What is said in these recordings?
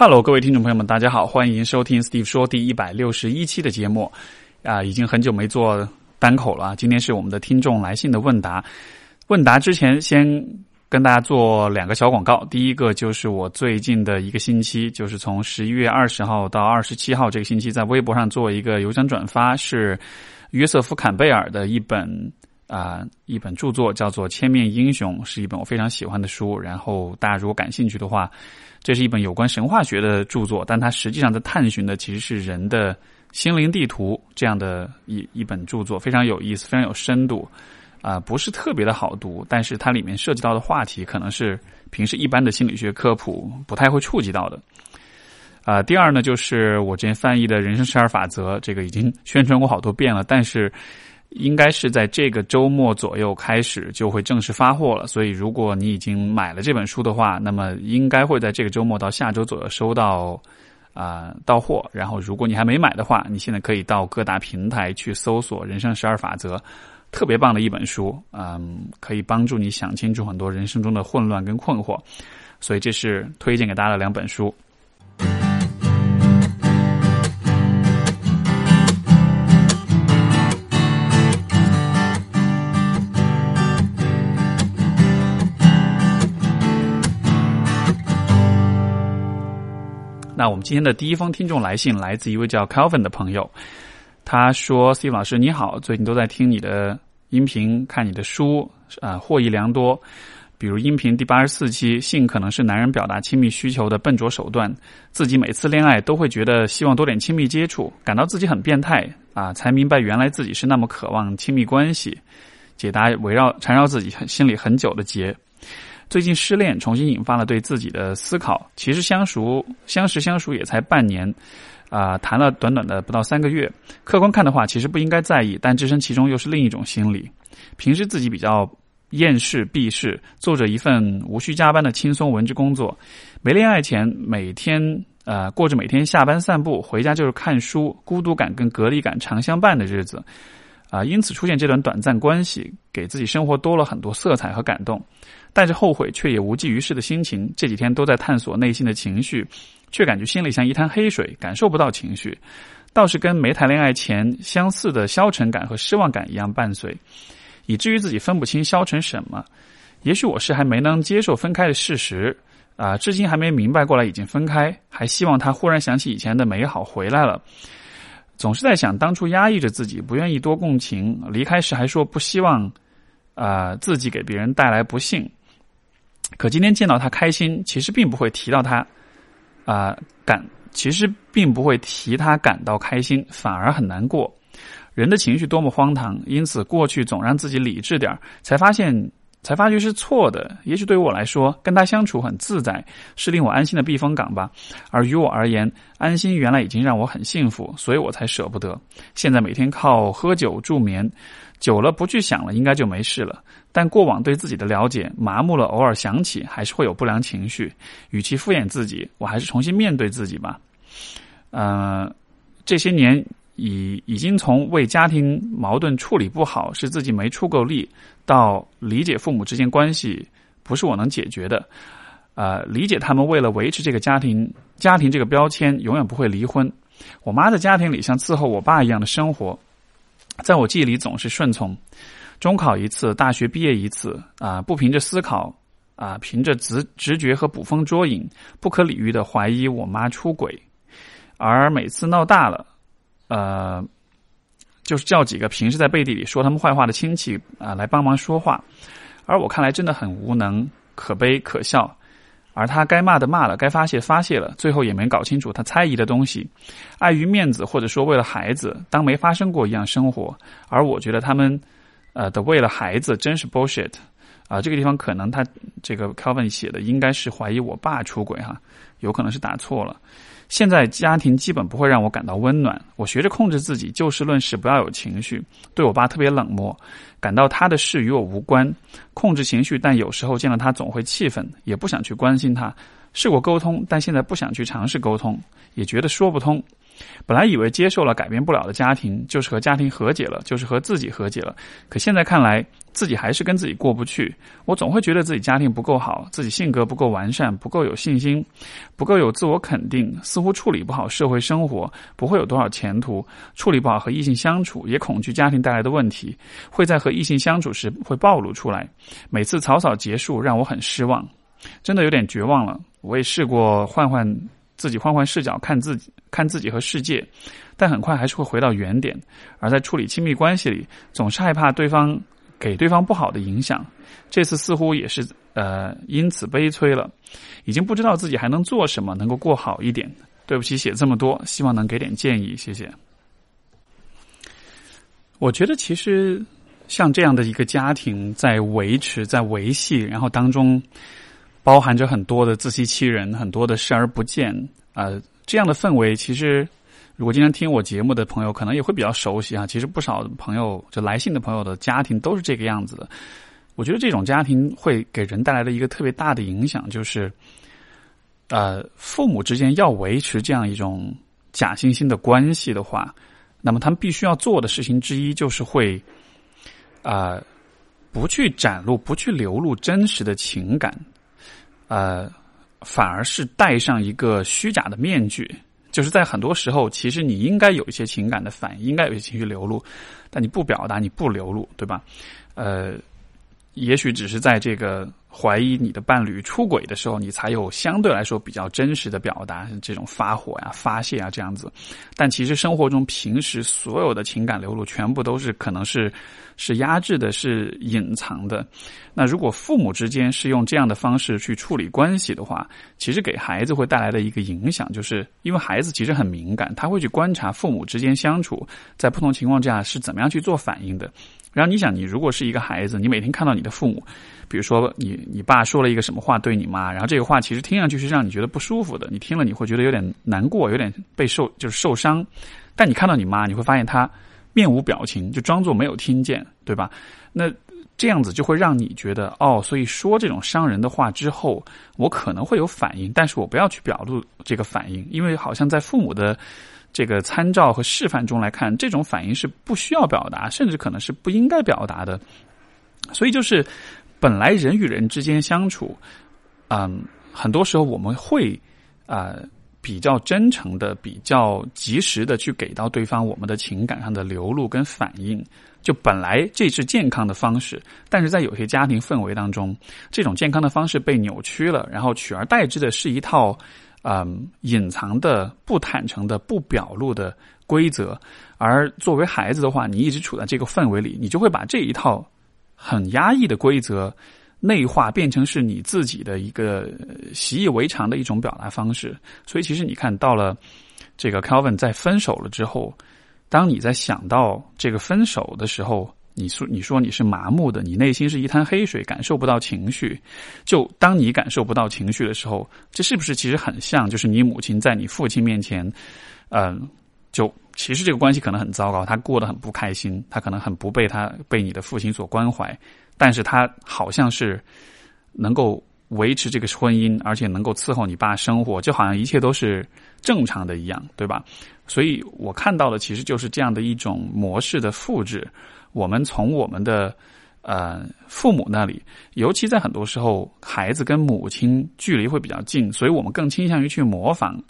Hello，各位听众朋友们，大家好，欢迎收听 Steve 说第一百六十一期的节目。啊，已经很久没做单口了，今天是我们的听众来信的问答。问答之前，先跟大家做两个小广告。第一个就是我最近的一个星期，就是从十一月二十号到二十七号这个星期，在微博上做一个有奖转发，是约瑟夫·坎贝尔的一本啊一本著作，叫做《千面英雄》，是一本我非常喜欢的书。然后大家如果感兴趣的话，这是一本有关神话学的著作，但它实际上在探寻的其实是人的。心灵地图这样的一一本著作非常有意思，非常有深度，啊，不是特别的好读，但是它里面涉及到的话题可能是平时一般的心理学科普不太会触及到的。啊，第二呢，就是我之前翻译的人生十二法则，这个已经宣传过好多遍了，但是应该是在这个周末左右开始就会正式发货了，所以如果你已经买了这本书的话，那么应该会在这个周末到下周左右收到。啊，到货。然后，如果你还没买的话，你现在可以到各大平台去搜索《人生十二法则》，特别棒的一本书，嗯，可以帮助你想清楚很多人生中的混乱跟困惑。所以，这是推荐给大家的两本书。我们今天的第一封听众来信来自一位叫 Calvin 的朋友，他说：“Steve 老师你好，最近都在听你的音频，看你的书，啊，获益良多。比如音频第八十四期，性可能是男人表达亲密需求的笨拙手段。自己每次恋爱都会觉得希望多点亲密接触，感到自己很变态啊，才明白原来自己是那么渴望亲密关系。解答围绕缠绕自己心里很久的结。”最近失恋，重新引发了对自己的思考。其实相熟、相识、相熟也才半年，啊，谈了短短的不到三个月。客观看的话，其实不应该在意，但置身其中又是另一种心理。平时自己比较厌世、避世，做着一份无需加班的轻松文职工作。没恋爱前，每天呃过着每天下班散步，回家就是看书，孤独感跟隔离感常相伴的日子。啊，因此出现这段短暂关系，给自己生活多了很多色彩和感动。带着后悔却也无济于事的心情，这几天都在探索内心的情绪，却感觉心里像一滩黑水，感受不到情绪。倒是跟没谈恋爱前相似的消沉感和失望感一样伴随，以至于自己分不清消沉什么。也许我是还没能接受分开的事实，啊，至今还没明白过来已经分开，还希望他忽然想起以前的美好回来了。总是在想当初压抑着自己，不愿意多共情，离开时还说不希望，啊，自己给别人带来不幸。可今天见到他开心，其实并不会提到他，啊感，其实并不会提他感到开心，反而很难过。人的情绪多么荒唐，因此过去总让自己理智点才发现，才发觉是错的。也许对于我来说，跟他相处很自在，是令我安心的避风港吧。而于我而言，安心原来已经让我很幸福，所以我才舍不得。现在每天靠喝酒助眠。久了不去想了，应该就没事了。但过往对自己的了解麻木了，偶尔想起还是会有不良情绪。与其敷衍自己，我还是重新面对自己吧。呃，这些年已已经从为家庭矛盾处理不好是自己没出够力，到理解父母之间关系不是我能解决的。呃，理解他们为了维持这个家庭家庭这个标签，永远不会离婚。我妈在家庭里像伺候我爸一样的生活。在我记忆里总是顺从，中考一次，大学毕业一次，啊，不凭着思考，啊，凭着直直觉和捕风捉影，不可理喻的怀疑我妈出轨，而每次闹大了，呃，就是叫几个平时在背地里说他们坏话的亲戚啊来帮忙说话，而我看来真的很无能，可悲可笑。而他该骂的骂了，该发泄发泄了，最后也没搞清楚他猜疑的东西，碍于面子或者说为了孩子，当没发生过一样生活。而我觉得他们，呃的为了孩子真是 bullshit，啊，这个地方可能他这个 Calvin 写的应该是怀疑我爸出轨哈，有可能是打错了。现在家庭基本不会让我感到温暖。我学着控制自己，就事论事，不要有情绪。对我爸特别冷漠，感到他的事与我无关。控制情绪，但有时候见了他总会气愤，也不想去关心他。试过沟通，但现在不想去尝试沟通，也觉得说不通。本来以为接受了改变不了的家庭，就是和家庭和解了，就是和自己和解了。可现在看来，自己还是跟自己过不去。我总会觉得自己家庭不够好，自己性格不够完善，不够有信心，不够有自我肯定，似乎处理不好社会生活，不会有多少前途。处理不好和异性相处，也恐惧家庭带来的问题会在和异性相处时会暴露出来。每次草草结束，让我很失望，真的有点绝望了。我也试过换换。自己换换视角看自己，看自己和世界，但很快还是会回到原点。而在处理亲密关系里，总是害怕对方给对方不好的影响。这次似乎也是呃，因此悲催了，已经不知道自己还能做什么能够过好一点。对不起，写这么多，希望能给点建议，谢谢。我觉得其实像这样的一个家庭在维持、在维系，然后当中。包含着很多的自欺欺人，很多的视而不见啊，这样的氛围，其实如果经常听我节目的朋友，可能也会比较熟悉啊。其实不少朋友就来信的朋友的家庭都是这个样子的。我觉得这种家庭会给人带来的一个特别大的影响，就是呃，父母之间要维持这样一种假惺惺的关系的话，那么他们必须要做的事情之一，就是会啊，不去展露，不去流露真实的情感。呃，反而是戴上一个虚假的面具，就是在很多时候，其实你应该有一些情感的反应，应该有一些情绪流露，但你不表达，你不流露，对吧？呃，也许只是在这个。怀疑你的伴侣出轨的时候，你才有相对来说比较真实的表达，这种发火呀、发泄啊这样子。但其实生活中平时所有的情感流露，全部都是可能是是压制的、是隐藏的。那如果父母之间是用这样的方式去处理关系的话，其实给孩子会带来的一个影响，就是因为孩子其实很敏感，他会去观察父母之间相处在不同情况下是怎么样去做反应的。然后你想，你如果是一个孩子，你每天看到你的父母。比如说，你你爸说了一个什么话对你妈，然后这个话其实听上去是让你觉得不舒服的，你听了你会觉得有点难过，有点被受就是受伤。但你看到你妈，你会发现她面无表情，就装作没有听见，对吧？那这样子就会让你觉得哦，所以说这种伤人的话之后，我可能会有反应，但是我不要去表露这个反应，因为好像在父母的这个参照和示范中来看，这种反应是不需要表达，甚至可能是不应该表达的。所以就是。本来人与人之间相处，嗯，很多时候我们会啊比较真诚的、比较及时的去给到对方我们的情感上的流露跟反应。就本来这是健康的方式，但是在有些家庭氛围当中，这种健康的方式被扭曲了，然后取而代之的是一套嗯隐藏的、不坦诚的、不表露的规则。而作为孩子的话，你一直处在这个氛围里，你就会把这一套。很压抑的规则内化，变成是你自己的一个习以为常的一种表达方式。所以，其实你看到了这个 Calvin 在分手了之后，当你在想到这个分手的时候，你说你说你是麻木的，你内心是一滩黑水，感受不到情绪。就当你感受不到情绪的时候，这是不是其实很像，就是你母亲在你父亲面前，嗯，就。其实这个关系可能很糟糕，他过得很不开心，他可能很不被他被你的父亲所关怀，但是他好像是能够维持这个婚姻，而且能够伺候你爸生活，就好像一切都是正常的一样，对吧？所以我看到的其实就是这样的一种模式的复制。我们从我们的呃父母那里，尤其在很多时候，孩子跟母亲距离会比较近，所以我们更倾向于去模仿。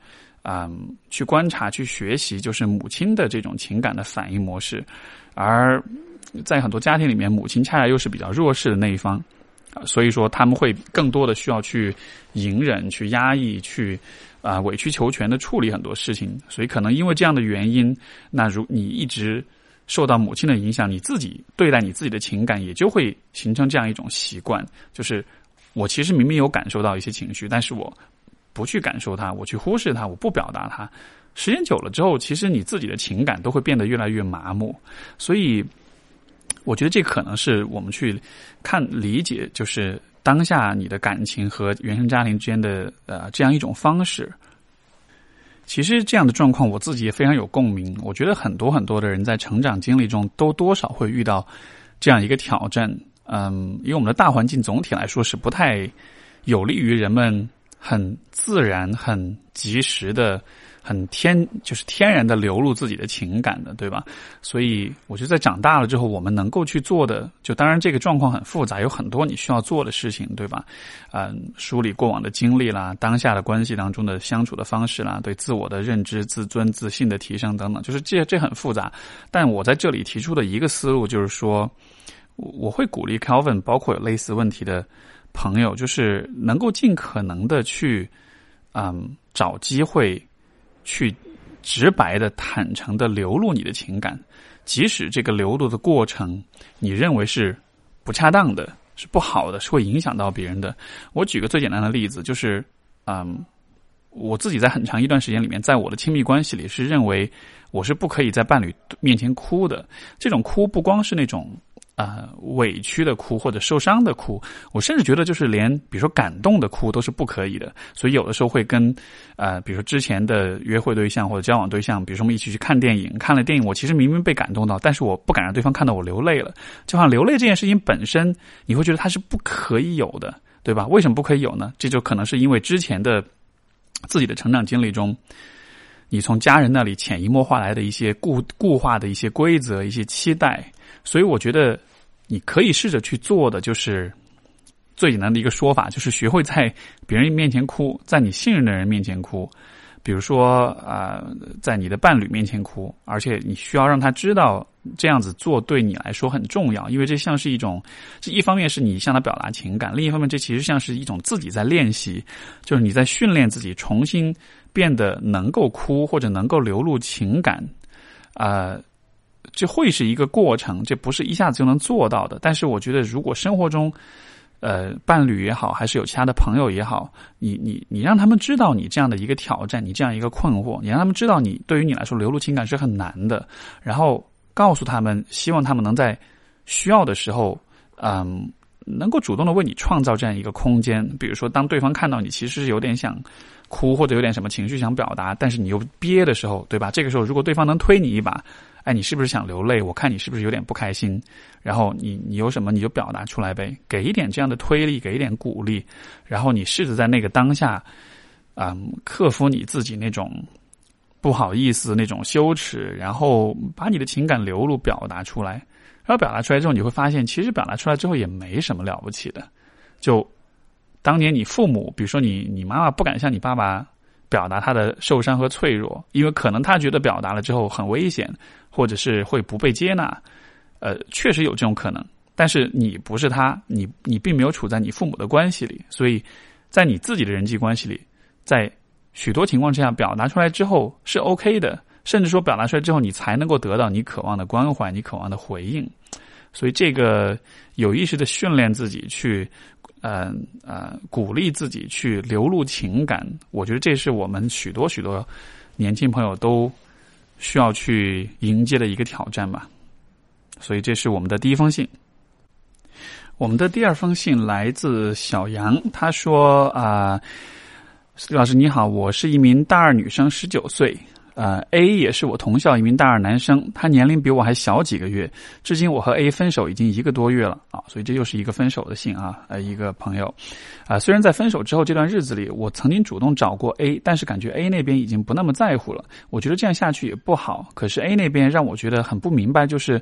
嗯，去观察、去学习，就是母亲的这种情感的反应模式。而在很多家庭里面，母亲恰恰又是比较弱势的那一方，啊，所以说他们会更多的需要去隐忍、去压抑、去啊委曲求全的处理很多事情。所以可能因为这样的原因，那如你一直受到母亲的影响，你自己对待你自己的情感也就会形成这样一种习惯，就是我其实明明有感受到一些情绪，但是我。不去感受它，我去忽视它，我不表达它，时间久了之后，其实你自己的情感都会变得越来越麻木。所以，我觉得这可能是我们去看理解，就是当下你的感情和原生家庭之间的呃这样一种方式。其实这样的状况，我自己也非常有共鸣。我觉得很多很多的人在成长经历中都多少会遇到这样一个挑战。嗯，因为我们的大环境总体来说是不太有利于人们。很自然、很及时的。很天就是天然的流露自己的情感的，对吧？所以我觉得在长大了之后，我们能够去做的，就当然这个状况很复杂，有很多你需要做的事情，对吧？嗯，梳理过往的经历啦，当下的关系当中的相处的方式啦，对自我的认知、自尊、自信的提升等等，就是这这很复杂。但我在这里提出的一个思路就是说，我会鼓励 Calvin，包括有类似问题的朋友，就是能够尽可能的去，嗯，找机会。去直白的、坦诚的流露你的情感，即使这个流露的过程你认为是不恰当的、是不好的、是会影响到别人的。我举个最简单的例子，就是，嗯，我自己在很长一段时间里面，在我的亲密关系里是认为我是不可以在伴侣面前哭的。这种哭不光是那种。啊，委屈的哭或者受伤的哭，我甚至觉得就是连比如说感动的哭都是不可以的。所以有的时候会跟，呃，比如说之前的约会对象或者交往对象，比如说我们一起去看电影，看了电影，我其实明明被感动到，但是我不敢让对方看到我流泪了。就好像流泪这件事情本身，你会觉得它是不可以有的，对吧？为什么不可以有呢？这就可能是因为之前的自己的成长经历中，你从家人那里潜移默化来的一些固固化的一些规则、一些期待。所以我觉得。你可以试着去做的，就是最简单的一个说法，就是学会在别人面前哭，在你信任的人面前哭，比如说啊，在你的伴侣面前哭，而且你需要让他知道这样子做对你来说很重要，因为这像是一种，这一方面是你向他表达情感，另一方面这其实像是一种自己在练习，就是你在训练自己重新变得能够哭或者能够流露情感，啊。这会是一个过程，这不是一下子就能做到的。但是我觉得，如果生活中，呃，伴侣也好，还是有其他的朋友也好，你你你让他们知道你这样的一个挑战，你这样一个困惑，你让他们知道你对于你来说流露情感是很难的，然后告诉他们，希望他们能在需要的时候，嗯，能够主动的为你创造这样一个空间。比如说，当对方看到你其实是有点想哭或者有点什么情绪想表达，但是你又憋的时候，对吧？这个时候，如果对方能推你一把。哎，你是不是想流泪？我看你是不是有点不开心？然后你你有什么你就表达出来呗，给一点这样的推力，给一点鼓励，然后你试着在那个当下，嗯，克服你自己那种不好意思、那种羞耻，然后把你的情感流露、表达出来。然后表达出来之后，你会发现，其实表达出来之后也没什么了不起的。就当年你父母，比如说你你妈妈不敢向你爸爸表达他的受伤和脆弱，因为可能他觉得表达了之后很危险。或者是会不被接纳，呃，确实有这种可能。但是你不是他，你你并没有处在你父母的关系里，所以在你自己的人际关系里，在许多情况之下表达出来之后是 OK 的，甚至说表达出来之后你才能够得到你渴望的关怀，你渴望的回应。所以这个有意识的训练自己去，呃呃，鼓励自己去流露情感，我觉得这是我们许多许多年轻朋友都。需要去迎接的一个挑战吧，所以这是我们的第一封信。我们的第二封信来自小杨，他说：“啊，老师你好，我是一名大二女生，十九岁。”呃，A 也是我同校一名大二男生，他年龄比我还小几个月。至今我和 A 分手已经一个多月了啊，所以这又是一个分手的信啊。呃，一个朋友，啊，虽然在分手之后这段日子里，我曾经主动找过 A，但是感觉 A 那边已经不那么在乎了。我觉得这样下去也不好。可是 A 那边让我觉得很不明白，就是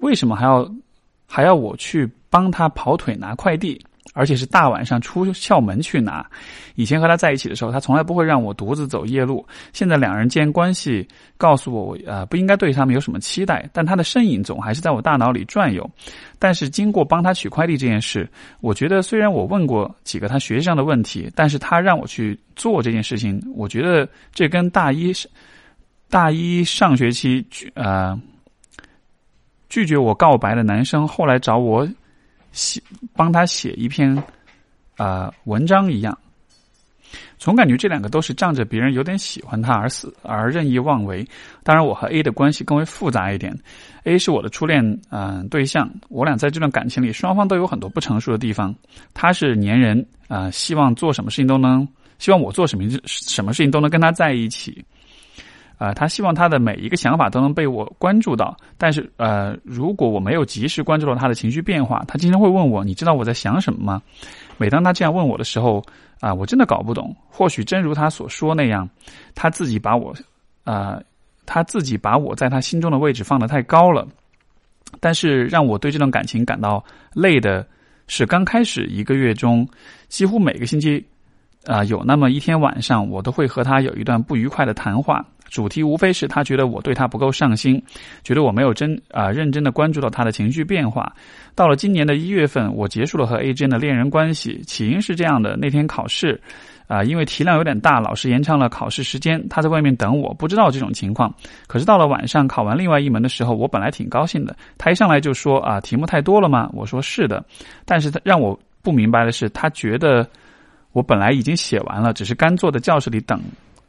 为什么还要还要我去帮他跑腿拿快递？而且是大晚上出校门去拿。以前和他在一起的时候，他从来不会让我独自走夜路。现在两人间关系告诉我，我呃，不应该对他们有什么期待。但他的身影总还是在我大脑里转悠。但是经过帮他取快递这件事，我觉得虽然我问过几个他学习上的问题，但是他让我去做这件事情，我觉得这跟大一大一上学期拒呃拒绝我告白的男生后来找我。写帮他写一篇啊文章一样，总感觉这两个都是仗着别人有点喜欢他而死而任意妄为。当然，我和 A 的关系更为复杂一点。A 是我的初恋嗯对象，我俩在这段感情里，双方都有很多不成熟的地方。他是粘人啊，希望做什么事情都能，希望我做什么什么事情都能跟他在一起。啊，他希望他的每一个想法都能被我关注到，但是呃，如果我没有及时关注到他的情绪变化，他经常会问我：“你知道我在想什么吗？”每当他这样问我的时候，啊，我真的搞不懂。或许真如他所说那样，他自己把我，啊，他自己把我在他心中的位置放得太高了。但是让我对这段感情感到累的是，刚开始一个月中，几乎每个星期，啊，有那么一天晚上，我都会和他有一段不愉快的谈话。主题无非是他觉得我对他不够上心，觉得我没有真啊认真的关注到他的情绪变化。到了今年的一月份，我结束了和 A 之间的恋人关系。起因是这样的：那天考试，啊，因为题量有点大，老师延长了考试时间，他在外面等我，不知道这种情况。可是到了晚上考完另外一门的时候，我本来挺高兴的，他一上来就说啊，题目太多了吗？我说是的，但是他让我不明白的是，他觉得我本来已经写完了，只是干坐在教室里等。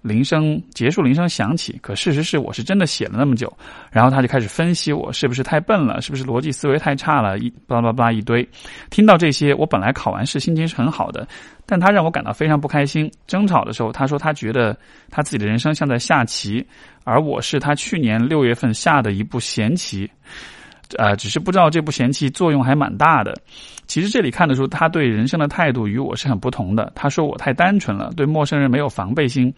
铃声结束，铃声响起。可事实是，我是真的写了那么久。然后他就开始分析我是不是太笨了，是不是逻辑思维太差了，一巴拉巴拉一堆。听到这些，我本来考完试心情是很好的，但他让我感到非常不开心。争吵的时候，他说他觉得他自己的人生像在下棋，而我是他去年六月份下的一步闲棋。呃，只是不知道这部嫌弃作用还蛮大的。其实这里看得出他对人生的态度与我是很不同的。他说我太单纯了，对陌生人没有防备心。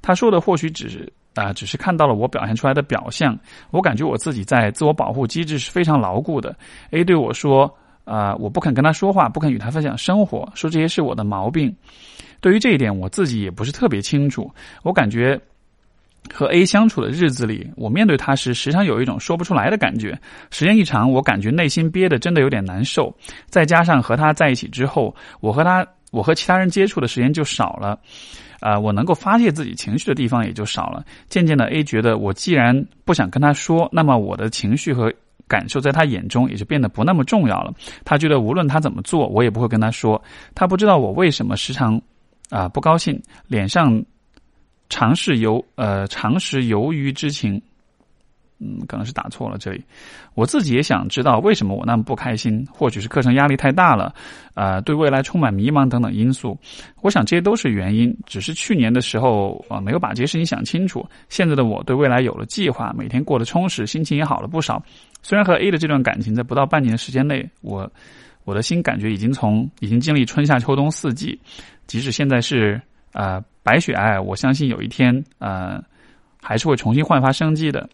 他说的或许只是啊，只是看到了我表现出来的表象。我感觉我自己在自我保护机制是非常牢固的。A 对我说啊，我不肯跟他说话，不肯与他分享生活，说这些是我的毛病。对于这一点，我自己也不是特别清楚。我感觉。和 A 相处的日子里，我面对他时，时常有一种说不出来的感觉。时间一长，我感觉内心憋得真的有点难受。再加上和他在一起之后，我和他，我和其他人接触的时间就少了，啊，我能够发泄自己情绪的地方也就少了。渐渐的，A 觉得我既然不想跟他说，那么我的情绪和感受在他眼中也就变得不那么重要了。他觉得无论他怎么做，我也不会跟他说。他不知道我为什么时常啊不高兴，脸上。尝试由呃尝试由于之情，嗯，可能是打错了这里。我自己也想知道为什么我那么不开心，或许是课程压力太大了，啊，对未来充满迷茫等等因素。我想这些都是原因，只是去年的时候啊没有把这些事情想清楚。现在的我对未来有了计划，每天过得充实，心情也好了不少。虽然和 A 的这段感情在不到半年的时间内，我我的心感觉已经从已经经历春夏秋冬四季，即使现在是啊。白雪皑，我相信有一天，呃，还是会重新焕发生机的。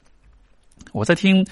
我在听。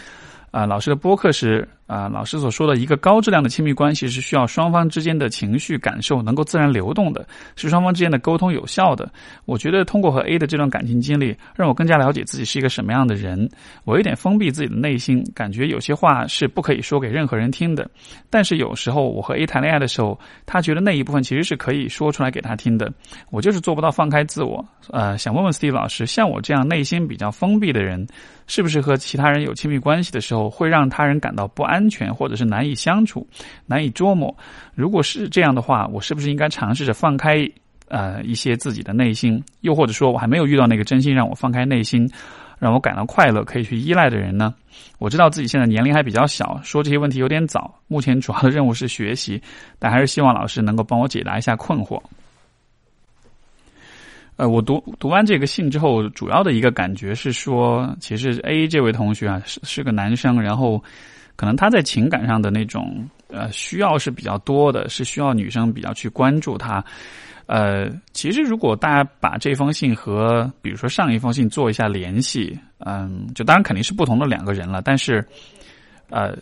啊，老师的播客时啊，老师所说的一个高质量的亲密关系是需要双方之间的情绪感受能够自然流动的，是双方之间的沟通有效的。我觉得通过和 A 的这段感情经历，让我更加了解自己是一个什么样的人。我有点封闭自己的内心，感觉有些话是不可以说给任何人听的。但是有时候我和 A 谈恋爱的时候，他觉得那一部分其实是可以说出来给他听的。我就是做不到放开自我。呃，想问问 Steve 老师，像我这样内心比较封闭的人。是不是和其他人有亲密关系的时候，会让他人感到不安安全，或者是难以相处、难以捉摸？如果是这样的话，我是不是应该尝试着放开呃一些自己的内心？又或者说，我还没有遇到那个真心让我放开内心、让我感到快乐、可以去依赖的人呢？我知道自己现在年龄还比较小，说这些问题有点早。目前主要的任务是学习，但还是希望老师能够帮我解答一下困惑。呃，我读读完这个信之后，主要的一个感觉是说，其实 A 这位同学啊是是个男生，然后可能他在情感上的那种呃需要是比较多的，是需要女生比较去关注他。呃，其实如果大家把这封信和比如说上一封信做一下联系，嗯，就当然肯定是不同的两个人了，但是呃，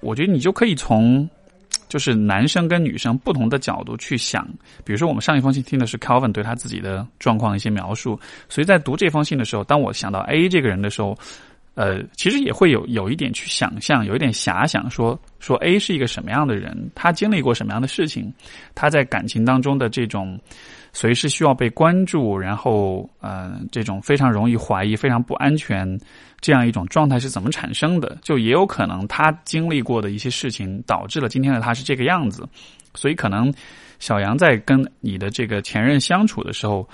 我觉得你就可以从。就是男生跟女生不同的角度去想，比如说我们上一封信听的是 Calvin 对他自己的状况一些描述，所以在读这封信的时候，当我想到 A 这个人的时候，呃，其实也会有有一点去想象，有一点遐想，说说 A 是一个什么样的人，他经历过什么样的事情，他在感情当中的这种。随时需要被关注，然后呃，这种非常容易怀疑、非常不安全这样一种状态是怎么产生的？就也有可能他经历过的一些事情导致了今天的他是这个样子。所以可能小杨在跟你的这个前任相处的时候，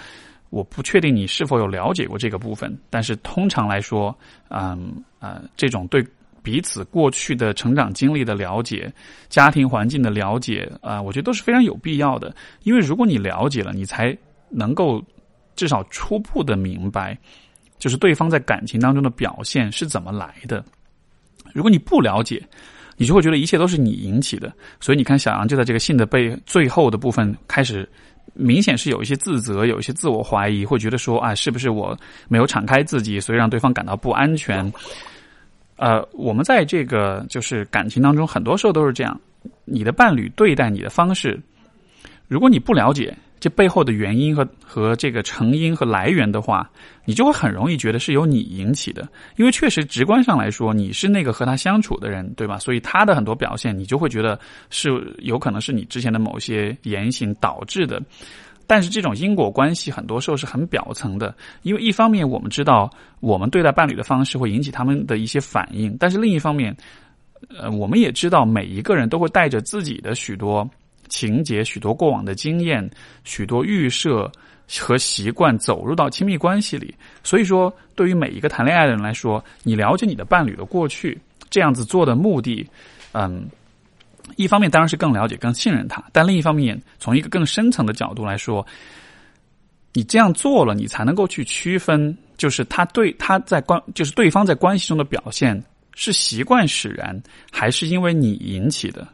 我不确定你是否有了解过这个部分，但是通常来说，嗯呃，这种对。彼此过去的成长经历的了解，家庭环境的了解啊，我觉得都是非常有必要的。因为如果你了解了，你才能够至少初步的明白，就是对方在感情当中的表现是怎么来的。如果你不了解，你就会觉得一切都是你引起的。所以你看，小杨就在这个信的背最后的部分开始明显是有一些自责，有一些自我怀疑，会觉得说啊，是不是我没有敞开自己，所以让对方感到不安全？呃，我们在这个就是感情当中，很多时候都是这样，你的伴侣对待你的方式，如果你不了解。这背后的原因和和这个成因和来源的话，你就会很容易觉得是由你引起的，因为确实直观上来说，你是那个和他相处的人，对吧？所以他的很多表现，你就会觉得是有可能是你之前的某些言行导致的。但是这种因果关系很多时候是很表层的，因为一方面我们知道我们对待伴侣的方式会引起他们的一些反应，但是另一方面，呃，我们也知道每一个人都会带着自己的许多。情节许多过往的经验，许多预设和习惯走入到亲密关系里。所以说，对于每一个谈恋爱的人来说，你了解你的伴侣的过去，这样子做的目的，嗯，一方面当然是更了解、更信任他，但另一方面，从一个更深层的角度来说，你这样做了，你才能够去区分，就是他对他在关，就是对方在关系中的表现是习惯使然，还是因为你引起的，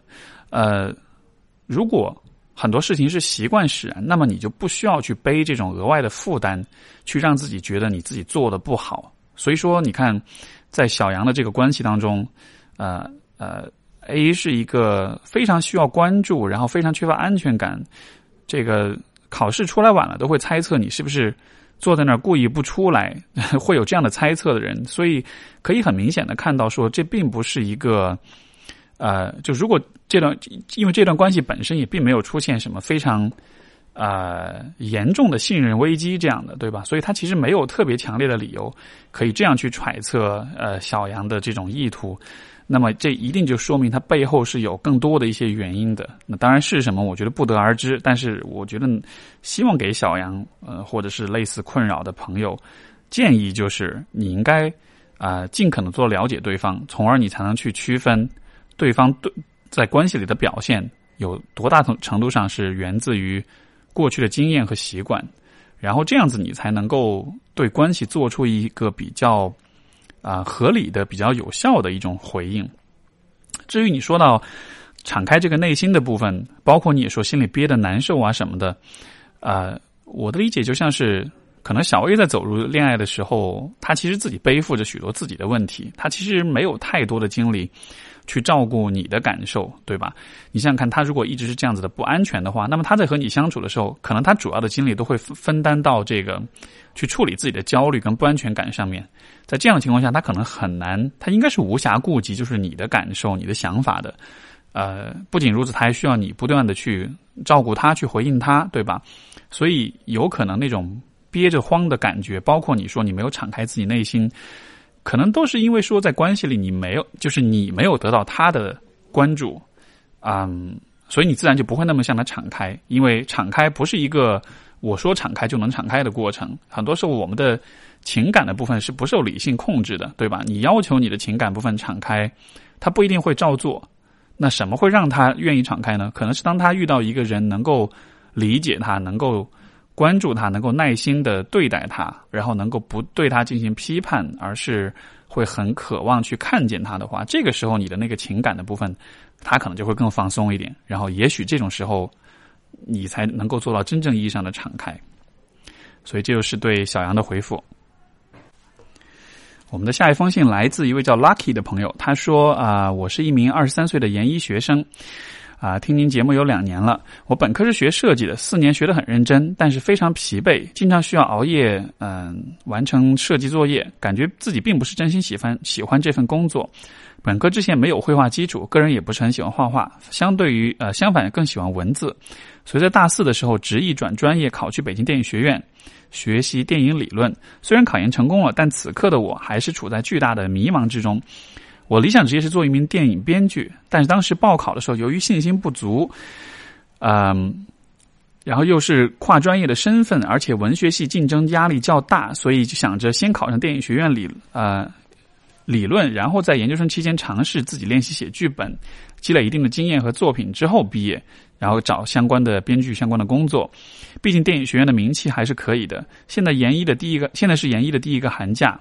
呃。如果很多事情是习惯使然，那么你就不需要去背这种额外的负担，去让自己觉得你自己做的不好。所以说，你看，在小杨的这个关系当中，呃呃，A 是一个非常需要关注，然后非常缺乏安全感，这个考试出来晚了都会猜测你是不是坐在那儿故意不出来，会有这样的猜测的人。所以可以很明显的看到，说这并不是一个。呃，就如果这段，因为这段关系本身也并没有出现什么非常呃严重的信任危机这样的，对吧？所以他其实没有特别强烈的理由可以这样去揣测呃小杨的这种意图。那么这一定就说明他背后是有更多的一些原因的。那当然是什么，我觉得不得而知。但是我觉得希望给小杨呃或者是类似困扰的朋友建议就是，你应该啊尽可能做了解对方，从而你才能去区分。对方对在关系里的表现有多大程程度上是源自于过去的经验和习惯，然后这样子你才能够对关系做出一个比较啊合理的、比较有效的一种回应。至于你说到敞开这个内心的部分，包括你也说心里憋的难受啊什么的，啊，我的理解就像是可能小 A 在走入恋爱的时候，他其实自己背负着许多自己的问题，他其实没有太多的精力。去照顾你的感受，对吧？你想想看，他如果一直是这样子的不安全的话，那么他在和你相处的时候，可能他主要的精力都会分担到这个去处理自己的焦虑跟不安全感上面。在这样的情况下，他可能很难，他应该是无暇顾及就是你的感受、你的想法的。呃，不仅如此，他还需要你不断的去照顾他，去回应他，对吧？所以有可能那种憋着慌的感觉，包括你说你没有敞开自己内心。可能都是因为说在关系里你没有，就是你没有得到他的关注，嗯，所以你自然就不会那么向他敞开。因为敞开不是一个我说敞开就能敞开的过程，很多时候我们的情感的部分是不受理性控制的，对吧？你要求你的情感部分敞开，他不一定会照做。那什么会让他愿意敞开呢？可能是当他遇到一个人能够理解他，能够。关注他，能够耐心的对待他，然后能够不对他进行批判，而是会很渴望去看见他的话，这个时候你的那个情感的部分，他可能就会更放松一点。然后也许这种时候，你才能够做到真正意义上的敞开。所以这就是对小杨的回复。我们的下一封信来自一位叫 Lucky 的朋友，他说：“啊，我是一名二十三岁的研一学生。”啊，听您节目有两年了。我本科是学设计的，四年学得很认真，但是非常疲惫，经常需要熬夜，嗯，完成设计作业，感觉自己并不是真心喜欢喜欢这份工作。本科之前没有绘画基础，个人也不是很喜欢画画，相对于呃，相反更喜欢文字。所以在大四的时候，执意转专业，考去北京电影学院学习电影理论。虽然考研成功了，但此刻的我还是处在巨大的迷茫之中。我理想职业是做一名电影编剧，但是当时报考的时候，由于信心不足，嗯，然后又是跨专业的身份，而且文学系竞争压力较大，所以就想着先考上电影学院理呃理论，然后在研究生期间尝试自己练习写剧本，积累一定的经验和作品之后毕业，然后找相关的编剧相关的工作。毕竟电影学院的名气还是可以的。现在研一的第一个，现在是研一的第一个寒假。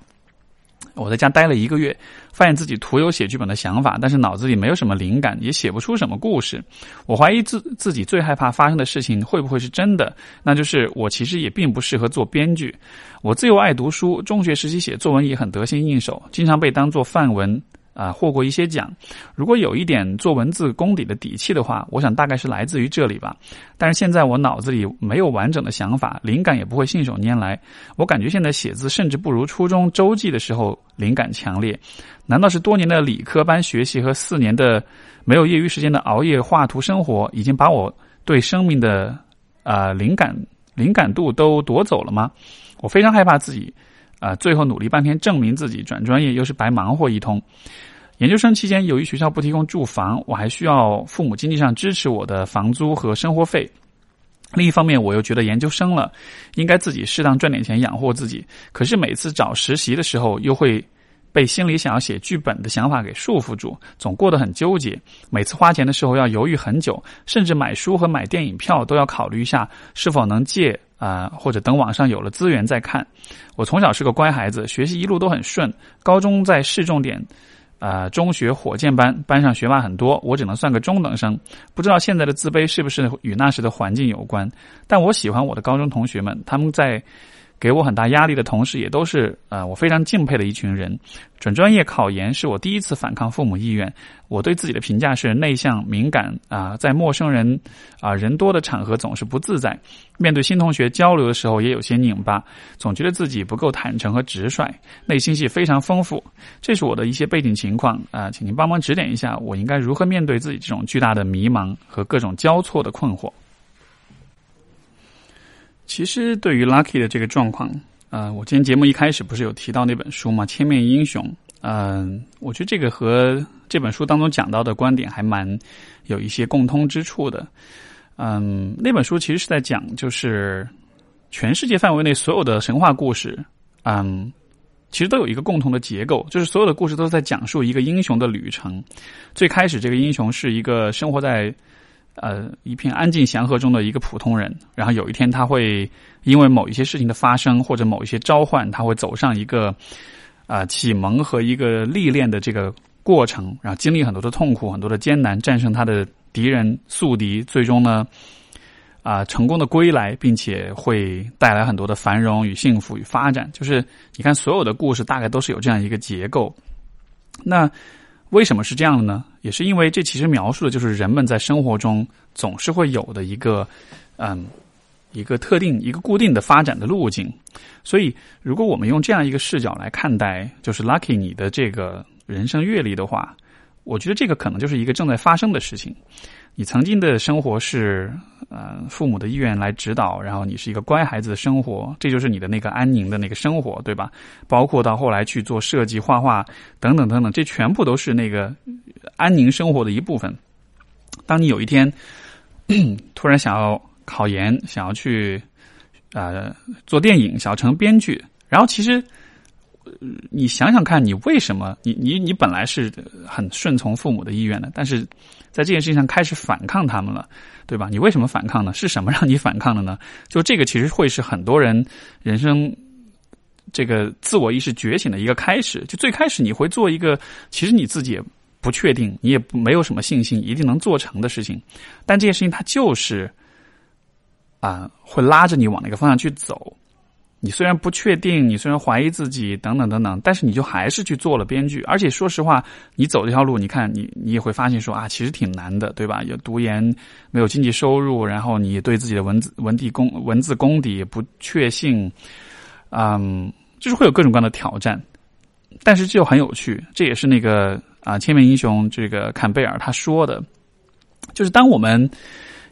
我在家待了一个月，发现自己徒有写剧本的想法，但是脑子里没有什么灵感，也写不出什么故事。我怀疑自自己最害怕发生的事情会不会是真的？那就是我其实也并不适合做编剧。我自幼爱读书，中学时期写作文也很得心应手，经常被当做范文。啊，获过一些奖。如果有一点做文字功底的底气的话，我想大概是来自于这里吧。但是现在我脑子里没有完整的想法，灵感也不会信手拈来。我感觉现在写字甚至不如初中周记的时候灵感强烈。难道是多年的理科班学习和四年的没有业余时间的熬夜画图生活，已经把我对生命的啊灵感灵感度都夺走了吗？我非常害怕自己。啊，最后努力半天证明自己，转专业又是白忙活一通。研究生期间，由于学校不提供住房，我还需要父母经济上支持我的房租和生活费。另一方面，我又觉得研究生了，应该自己适当赚点钱养活自己。可是每次找实习的时候，又会被心里想要写剧本的想法给束缚住，总过得很纠结。每次花钱的时候要犹豫很久，甚至买书和买电影票都要考虑一下是否能借。啊，或者等网上有了资源再看。我从小是个乖孩子，学习一路都很顺。高中在市重点，啊，中学火箭班，班上学霸很多，我只能算个中等生。不知道现在的自卑是不是与那时的环境有关？但我喜欢我的高中同学们，他们在。给我很大压力的同时，也都是呃我非常敬佩的一群人。准专业考研是我第一次反抗父母意愿。我对自己的评价是内向敏感啊，在陌生人啊人多的场合总是不自在。面对新同学交流的时候也有些拧巴，总觉得自己不够坦诚和直率，内心戏非常丰富。这是我的一些背景情况啊，请您帮忙指点一下，我应该如何面对自己这种巨大的迷茫和各种交错的困惑。其实，对于 Lucky 的这个状况，啊，我今天节目一开始不是有提到那本书吗？《千面英雄》。嗯，我觉得这个和这本书当中讲到的观点还蛮有一些共通之处的。嗯，那本书其实是在讲，就是全世界范围内所有的神话故事，嗯，其实都有一个共同的结构，就是所有的故事都在讲述一个英雄的旅程。最开始，这个英雄是一个生活在。呃，一片安静祥和中的一个普通人，然后有一天他会因为某一些事情的发生或者某一些召唤，他会走上一个啊启蒙和一个历练的这个过程，然后经历很多的痛苦、很多的艰难，战胜他的敌人、宿敌，最终呢啊成功的归来，并且会带来很多的繁荣与幸福与发展。就是你看，所有的故事大概都是有这样一个结构。那。为什么是这样的呢？也是因为这其实描述的就是人们在生活中总是会有的一个，嗯，一个特定、一个固定的发展的路径。所以，如果我们用这样一个视角来看待，就是 Lucky 你的这个人生阅历的话，我觉得这个可能就是一个正在发生的事情。你曾经的生活是，呃，父母的意愿来指导，然后你是一个乖孩子的生活，这就是你的那个安宁的那个生活，对吧？包括到后来去做设计、画画等等等等，这全部都是那个安宁生活的一部分。当你有一天 突然想要考研，想要去呃做电影，想要成编剧，然后其实。你想想看，你为什么你你你本来是很顺从父母的意愿的，但是在这件事情上开始反抗他们了，对吧？你为什么反抗呢？是什么让你反抗的呢？就这个其实会是很多人人生这个自我意识觉醒的一个开始。就最开始你会做一个其实你自己也不确定，你也没有什么信心一定能做成的事情，但这件事情它就是啊，会拉着你往那个方向去走。你虽然不确定，你虽然怀疑自己，等等等等，但是你就还是去做了编剧。而且说实话，你走这条路，你看你你也会发现说啊，其实挺难的，对吧？有读研，没有经济收入，然后你对自己的文字文地功文字功底不确信，嗯，就是会有各种各样的挑战。但是就很有趣，这也是那个啊，千面英雄这个坎贝尔他说的，就是当我们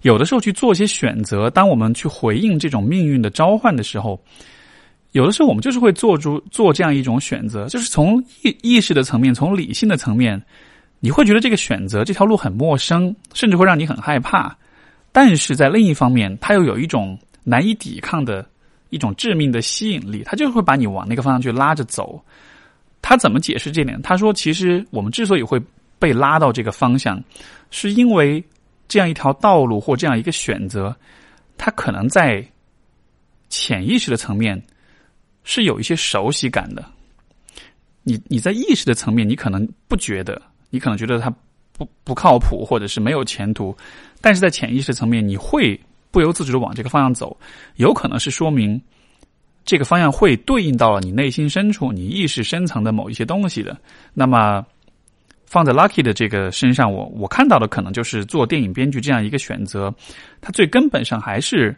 有的时候去做一些选择，当我们去回应这种命运的召唤的时候。有的时候，我们就是会做出做这样一种选择，就是从意意识的层面，从理性的层面，你会觉得这个选择这条路很陌生，甚至会让你很害怕。但是在另一方面，它又有一种难以抵抗的一种致命的吸引力，它就会把你往那个方向去拉着走。他怎么解释这点？他说：“其实我们之所以会被拉到这个方向，是因为这样一条道路或这样一个选择，它可能在潜意识的层面。”是有一些熟悉感的，你你在意识的层面，你可能不觉得，你可能觉得它不不靠谱，或者是没有前途，但是在潜意识层面，你会不由自主的往这个方向走，有可能是说明这个方向会对应到了你内心深处、你意识深层的某一些东西的。那么放在 Lucky 的这个身上，我我看到的可能就是做电影编剧这样一个选择，它最根本上还是。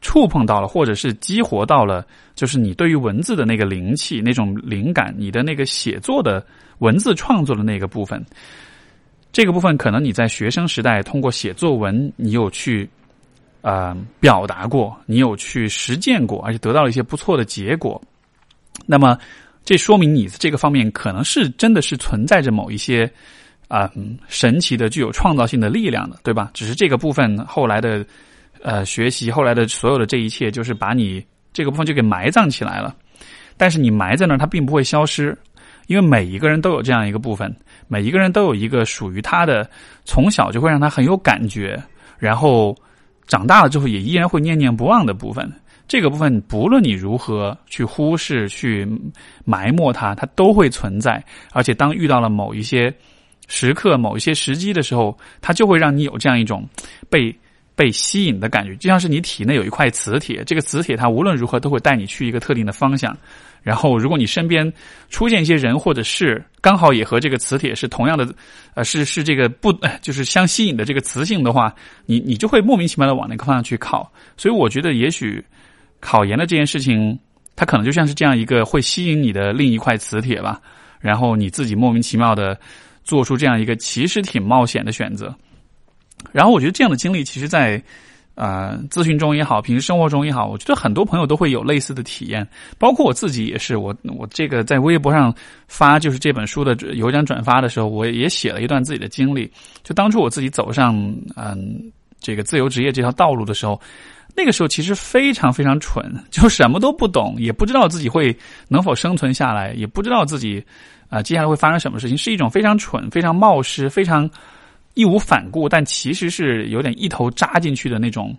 触碰到了，或者是激活到了，就是你对于文字的那个灵气、那种灵感，你的那个写作的文字创作的那个部分。这个部分可能你在学生时代通过写作文，你有去啊表达过，你有去实践过，而且得到了一些不错的结果。那么，这说明你这个方面可能是真的是存在着某一些啊神奇的、具有创造性的力量的，对吧？只是这个部分后来的。呃，学习后来的所有的这一切，就是把你这个部分就给埋葬起来了。但是你埋在那儿，它并不会消失，因为每一个人都有这样一个部分，每一个人都有一个属于他的，从小就会让他很有感觉，然后长大了之后也依然会念念不忘的部分。这个部分，不论你如何去忽视、去埋没它，它都会存在。而且，当遇到了某一些时刻、某一些时机的时候，它就会让你有这样一种被。被吸引的感觉，就像是你体内有一块磁铁，这个磁铁它无论如何都会带你去一个特定的方向。然后，如果你身边出现一些人或者是刚好也和这个磁铁是同样的，呃，是是这个不 就是相吸引的这个磁性的话，你你就会莫名其妙的往那个方向去靠。所以，我觉得也许考研的这件事情，它可能就像是这样一个会吸引你的另一块磁铁吧。然后你自己莫名其妙的做出这样一个其实挺冒险的选择。然后我觉得这样的经历，其实，在啊咨询中也好，平时生活中也好，我觉得很多朋友都会有类似的体验，包括我自己也是。我我这个在微博上发就是这本书的有奖转发的时候，我也写了一段自己的经历。就当初我自己走上嗯这个自由职业这条道路的时候，那个时候其实非常非常蠢，就什么都不懂，也不知道自己会能否生存下来，也不知道自己啊接下来会发生什么事情，是一种非常蠢、非常冒失、非常。义无反顾，但其实是有点一头扎进去的那种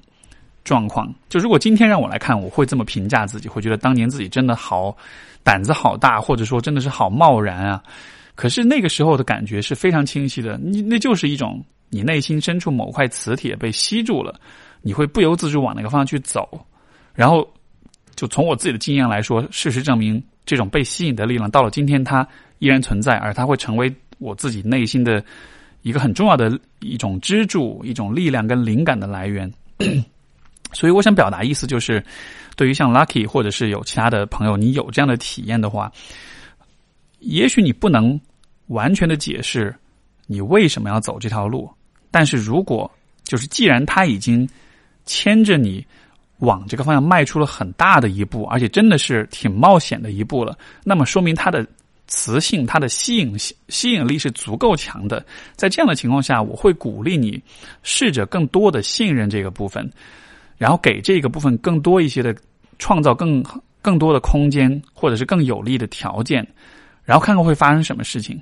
状况。就如果今天让我来看，我会这么评价自己，会觉得当年自己真的好胆子好大，或者说真的是好贸然啊。可是那个时候的感觉是非常清晰的，你那就是一种你内心深处某块磁铁被吸住了，你会不由自主往那个方向去走。然后，就从我自己的经验来说，事实证明，这种被吸引的力量到了今天，它依然存在，而它会成为我自己内心的。一个很重要的一种支柱、一种力量跟灵感的来源，所以我想表达意思就是，对于像 Lucky 或者是有其他的朋友，你有这样的体验的话，也许你不能完全的解释你为什么要走这条路，但是如果就是既然他已经牵着你往这个方向迈出了很大的一步，而且真的是挺冒险的一步了，那么说明他的。磁性，它的吸引吸引力是足够强的。在这样的情况下，我会鼓励你试着更多的信任这个部分，然后给这个部分更多一些的创造更更多的空间，或者是更有利的条件，然后看看会发生什么事情。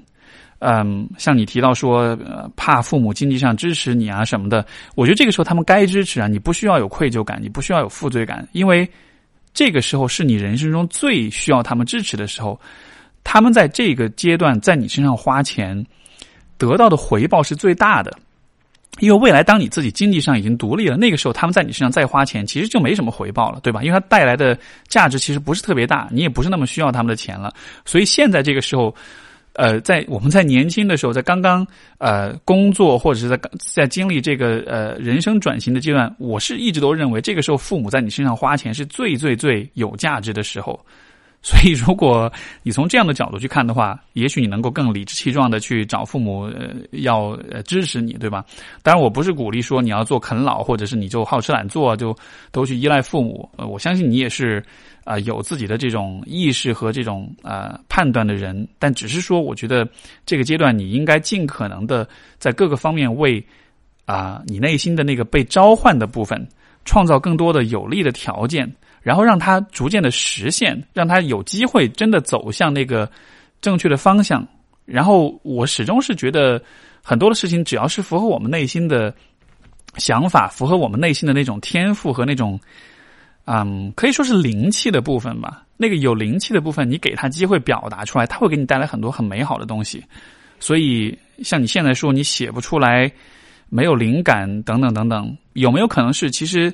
嗯，像你提到说，怕父母经济上支持你啊什么的，我觉得这个时候他们该支持啊，你不需要有愧疚感，你不需要有负罪感，因为这个时候是你人生中最需要他们支持的时候。他们在这个阶段在你身上花钱，得到的回报是最大的，因为未来当你自己经济上已经独立了，那个时候他们在你身上再花钱，其实就没什么回报了，对吧？因为它带来的价值其实不是特别大，你也不是那么需要他们的钱了。所以现在这个时候，呃，在我们在年轻的时候，在刚刚呃工作或者是在在经历这个呃人生转型的阶段，我是一直都认为这个时候父母在你身上花钱是最最最有价值的时候。所以，如果你从这样的角度去看的话，也许你能够更理直气壮的去找父母，呃，要呃支持你，对吧？当然，我不是鼓励说你要做啃老，或者是你就好吃懒做，就都去依赖父母。呃，我相信你也是啊，有自己的这种意识和这种啊判断的人。但只是说，我觉得这个阶段你应该尽可能的在各个方面为啊你内心的那个被召唤的部分创造更多的有利的条件。然后让他逐渐的实现，让他有机会真的走向那个正确的方向。然后我始终是觉得，很多的事情只要是符合我们内心的想法，符合我们内心的那种天赋和那种嗯，可以说是灵气的部分吧。那个有灵气的部分，你给他机会表达出来，他会给你带来很多很美好的东西。所以，像你现在说你写不出来，没有灵感等等等等，有没有可能是其实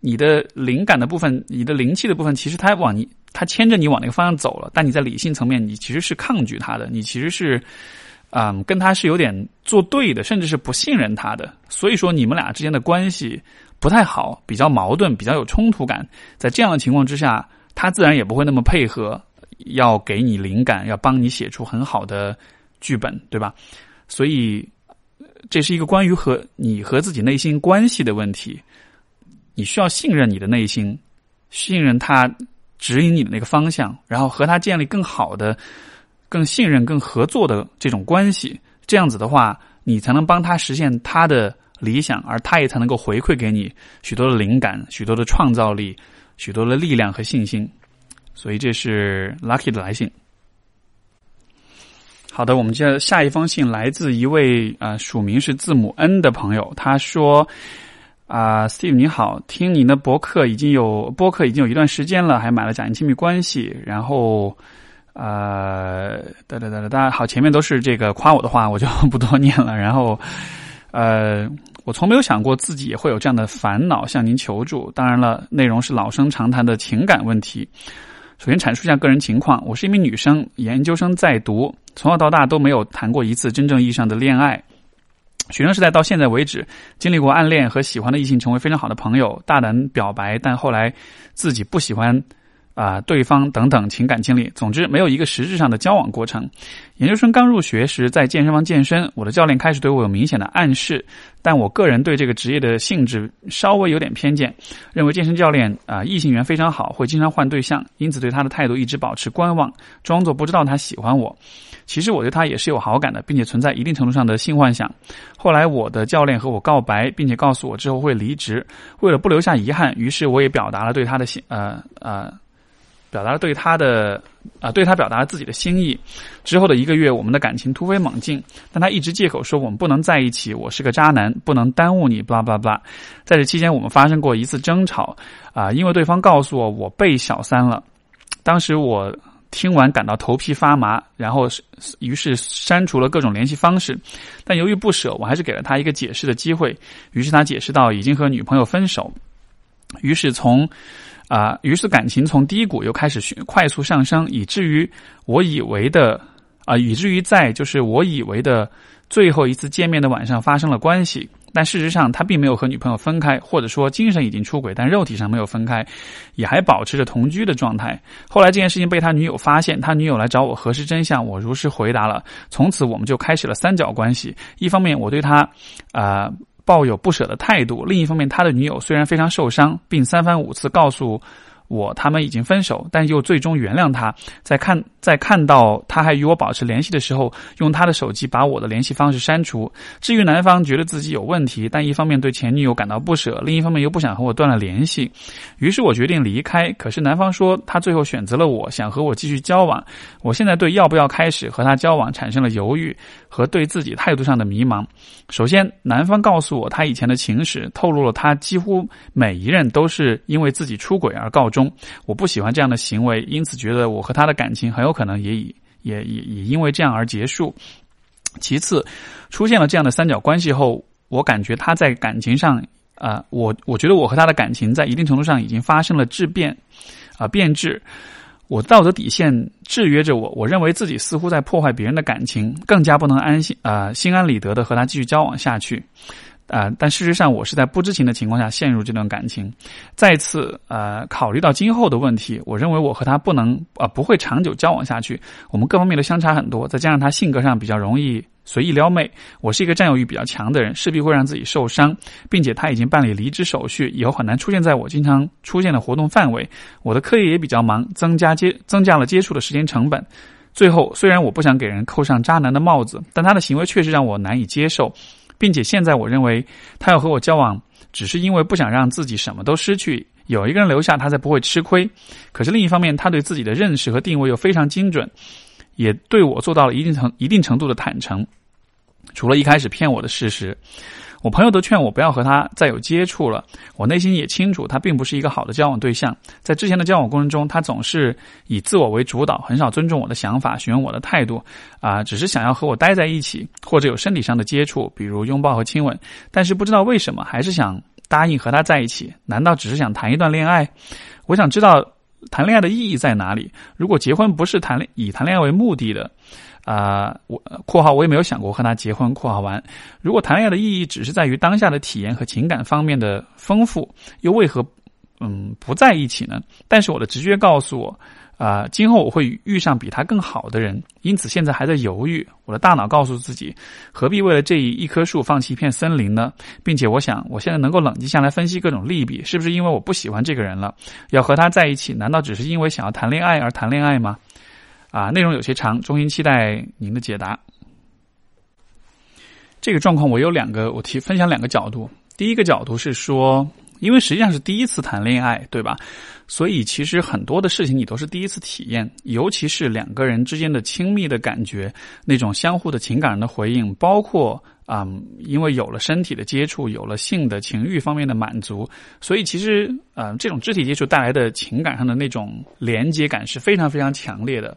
你的灵感的部分，你的灵气的部分，其实它往你，它牵着你往那个方向走了，但你在理性层面，你其实是抗拒它的，你其实是。嗯，跟他是有点作对的，甚至是不信任他的，所以说你们俩之间的关系不太好，比较矛盾，比较有冲突感。在这样的情况之下，他自然也不会那么配合，要给你灵感，要帮你写出很好的剧本，对吧？所以这是一个关于和你和自己内心关系的问题。你需要信任你的内心，信任他指引你的那个方向，然后和他建立更好的。更信任、更合作的这种关系，这样子的话，你才能帮他实现他的理想，而他也才能够回馈给你许多的灵感、许多的创造力、许多的力量和信心。所以这是 Lucky 的来信。好的，我们接下一封信来自一位啊署名是字母 N 的朋友，他说：“啊，Steve 你好，听您的博客已经有播客已经有一段时间了，还买了《假定亲密关系》，然后。”呃，哒哒哒哒哒，好，前面都是这个夸我的话，我就不多念了。然后，呃，我从没有想过自己也会有这样的烦恼，向您求助。当然了，内容是老生常谈的情感问题。首先阐述一下个人情况，我是一名女生，研究生在读，从小到大都没有谈过一次真正意义上的恋爱。学生时代到现在为止，经历过暗恋和喜欢的异性成为非常好的朋友，大胆表白，但后来自己不喜欢。啊，对方等等情感经历，总之没有一个实质上的交往过程。研究生刚入学时，在健身房健身，我的教练开始对我有明显的暗示，但我个人对这个职业的性质稍微有点偏见，认为健身教练啊异性缘非常好，会经常换对象，因此对他的态度一直保持观望，装作不知道他喜欢我。其实我对他也是有好感的，并且存在一定程度上的性幻想。后来我的教练和我告白，并且告诉我之后会离职，为了不留下遗憾，于是我也表达了对他的心呃呃。表达了对他的啊，对他表达了自己的心意。之后的一个月，我们的感情突飞猛进，但他一直借口说我们不能在一起，我是个渣男，不能耽误你，巴拉巴拉巴拉。在这期间，我们发生过一次争吵啊，因为对方告诉我我被小三了。当时我听完感到头皮发麻，然后于是删除了各种联系方式。但由于不舍，我还是给了他一个解释的机会。于是他解释到已经和女朋友分手。于是从。啊，于是感情从低谷又开始快速上升，以至于我以为的啊，以至于在就是我以为的最后一次见面的晚上发生了关系，但事实上他并没有和女朋友分开，或者说精神已经出轨，但肉体上没有分开，也还保持着同居的状态。后来这件事情被他女友发现，他女友来找我核实真相，我如实回答了，从此我们就开始了三角关系。一方面我对他啊。抱有不舍的态度。另一方面，他的女友虽然非常受伤，并三番五次告诉。我他们已经分手，但又最终原谅他。在看在看到他还与我保持联系的时候，用他的手机把我的联系方式删除。至于男方觉得自己有问题，但一方面对前女友感到不舍，另一方面又不想和我断了联系，于是我决定离开。可是男方说他最后选择了我，想和我继续交往。我现在对要不要开始和他交往产生了犹豫和对自己态度上的迷茫。首先，男方告诉我他以前的情史，透露了他几乎每一任都是因为自己出轨而告终。我不喜欢这样的行为，因此觉得我和他的感情很有可能也以也也也因为这样而结束。其次，出现了这样的三角关系后，我感觉他在感情上，啊，我我觉得我和他的感情在一定程度上已经发生了质变，啊，变质。我道德底线制约着我，我认为自己似乎在破坏别人的感情，更加不能安心啊，心安理得的和他继续交往下去。啊！但事实上，我是在不知情的情况下陷入这段感情。再次，呃，考虑到今后的问题，我认为我和他不能啊，不会长久交往下去。我们各方面都相差很多，再加上他性格上比较容易随意撩妹，我是一个占有欲比较强的人，势必会让自己受伤，并且他已经办理离职手续，以后很难出现在我经常出现的活动范围。我的课业也比较忙，增加接增加了接触的时间成本。最后，虽然我不想给人扣上渣男的帽子，但他的行为确实让我难以接受。并且现在我认为，他要和我交往，只是因为不想让自己什么都失去，有一个人留下，他才不会吃亏。可是另一方面，他对自己的认识和定位又非常精准，也对我做到了一定程一定程度的坦诚。除了一开始骗我的事实，我朋友都劝我不要和他再有接触了。我内心也清楚，他并不是一个好的交往对象。在之前的交往过程中，他总是以自我为主导，很少尊重我的想法，询问我的态度，啊，只是想要和我待在一起，或者有身体上的接触，比如拥抱和亲吻。但是不知道为什么，还是想答应和他在一起。难道只是想谈一段恋爱？我想知道谈恋爱的意义在哪里？如果结婚不是谈以谈恋爱为目的的？啊，我（括号）我也没有想过和他结婚（括号完）。如果谈恋爱的意义只是在于当下的体验和情感方面的丰富，又为何嗯不在一起呢？但是我的直觉告诉我，啊，今后我会遇上比他更好的人，因此现在还在犹豫。我的大脑告诉自己，何必为了这一棵树放弃一片森林呢？并且我想，我现在能够冷静下来分析各种利弊，是不是因为我不喜欢这个人了，要和他在一起？难道只是因为想要谈恋爱而谈恋爱吗？啊，内容有些长，衷心期待您的解答。这个状况我有两个，我提分享两个角度。第一个角度是说，因为实际上是第一次谈恋爱，对吧？所以其实很多的事情你都是第一次体验，尤其是两个人之间的亲密的感觉，那种相互的情感的回应，包括。啊，因为有了身体的接触，有了性的情欲方面的满足，所以其实呃，这种肢体接触带来的情感上的那种连接感是非常非常强烈的。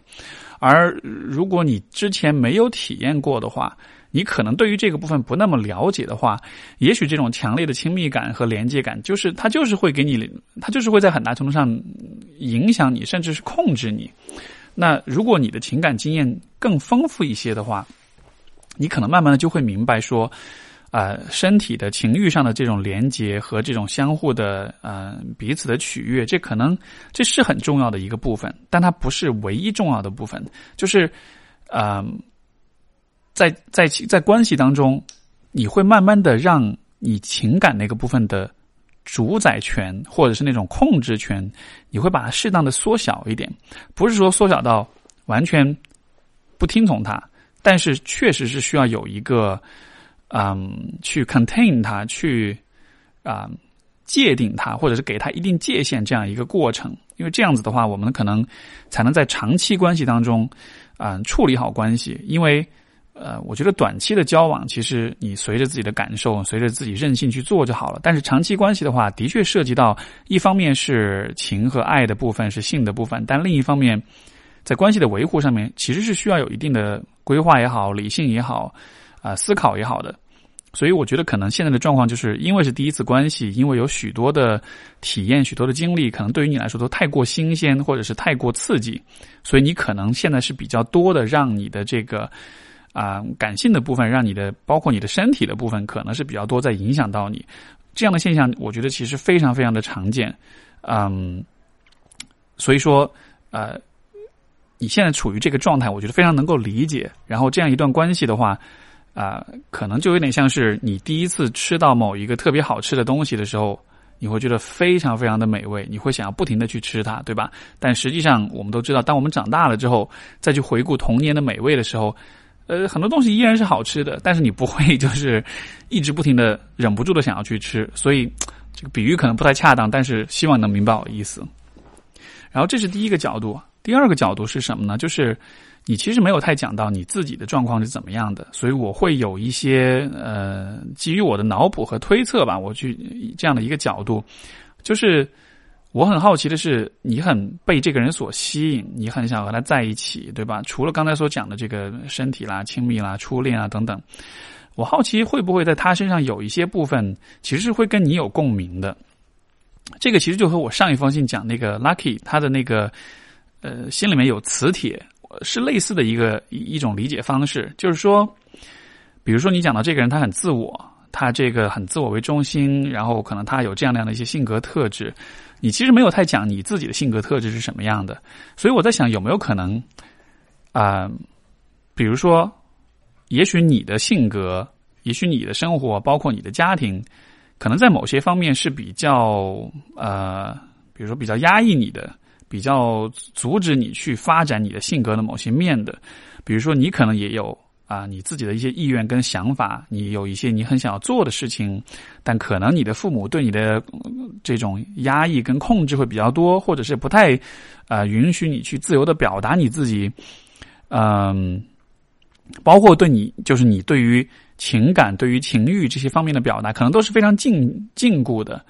而如果你之前没有体验过的话，你可能对于这个部分不那么了解的话，也许这种强烈的亲密感和连接感，就是它就是会给你，它就是会在很大程度上影响你，甚至是控制你。那如果你的情感经验更丰富一些的话，你可能慢慢的就会明白说，啊，身体的情欲上的这种连接和这种相互的呃彼此的取悦，这可能这是很重要的一个部分，但它不是唯一重要的部分。就是，嗯，在在在关系当中，你会慢慢的让你情感那个部分的主宰权或者是那种控制权，你会把它适当的缩小一点，不是说缩小到完全不听从他。但是确实是需要有一个，嗯，去 contain 它，去啊界定它，或者是给它一定界限这样一个过程。因为这样子的话，我们可能才能在长期关系当中，嗯，处理好关系。因为呃，我觉得短期的交往，其实你随着自己的感受，随着自己任性去做就好了。但是长期关系的话，的确涉及到一方面是情和爱的部分，是性的部分，但另一方面。在关系的维护上面，其实是需要有一定的规划也好、理性也好、啊思考也好的。所以我觉得，可能现在的状况就是因为是第一次关系，因为有许多的体验、许多的经历，可能对于你来说都太过新鲜，或者是太过刺激，所以你可能现在是比较多的让你的这个啊感性的部分，让你的包括你的身体的部分，可能是比较多在影响到你。这样的现象，我觉得其实非常非常的常见。嗯，所以说，呃。你现在处于这个状态，我觉得非常能够理解。然后这样一段关系的话，啊，可能就有点像是你第一次吃到某一个特别好吃的东西的时候，你会觉得非常非常的美味，你会想要不停的去吃它，对吧？但实际上，我们都知道，当我们长大了之后，再去回顾童年的美味的时候，呃，很多东西依然是好吃的，但是你不会 就是一直不停的忍不住的想要去吃。所以这个比喻可能不太恰当，但是希望能明白我的意思。然后这是第一个角度。第二个角度是什么呢？就是你其实没有太讲到你自己的状况是怎么样的，所以我会有一些呃，基于我的脑补和推测吧，我去这样的一个角度，就是我很好奇的是，你很被这个人所吸引，你很想和他在一起，对吧？除了刚才所讲的这个身体啦、亲密啦、初恋啊等等，我好奇会不会在他身上有一些部分其实是会跟你有共鸣的。这个其实就和我上一封信讲那个 Lucky 他的那个。呃，心里面有磁铁，是类似的一个一一种理解方式。就是说，比如说你讲到这个人，他很自我，他这个很自我为中心，然后可能他有这样那样的一些性格特质。你其实没有太讲你自己的性格特质是什么样的。所以我在想，有没有可能啊？比如说，也许你的性格，也许你的生活，包括你的家庭，可能在某些方面是比较呃，比如说比较压抑你的。比较阻止你去发展你的性格的某些面的，比如说你可能也有啊你自己的一些意愿跟想法，你有一些你很想要做的事情，但可能你的父母对你的这种压抑跟控制会比较多，或者是不太啊允许你去自由的表达你自己，嗯，包括对你就是你对于情感、对于情欲这些方面的表达，可能都是非常禁禁锢的。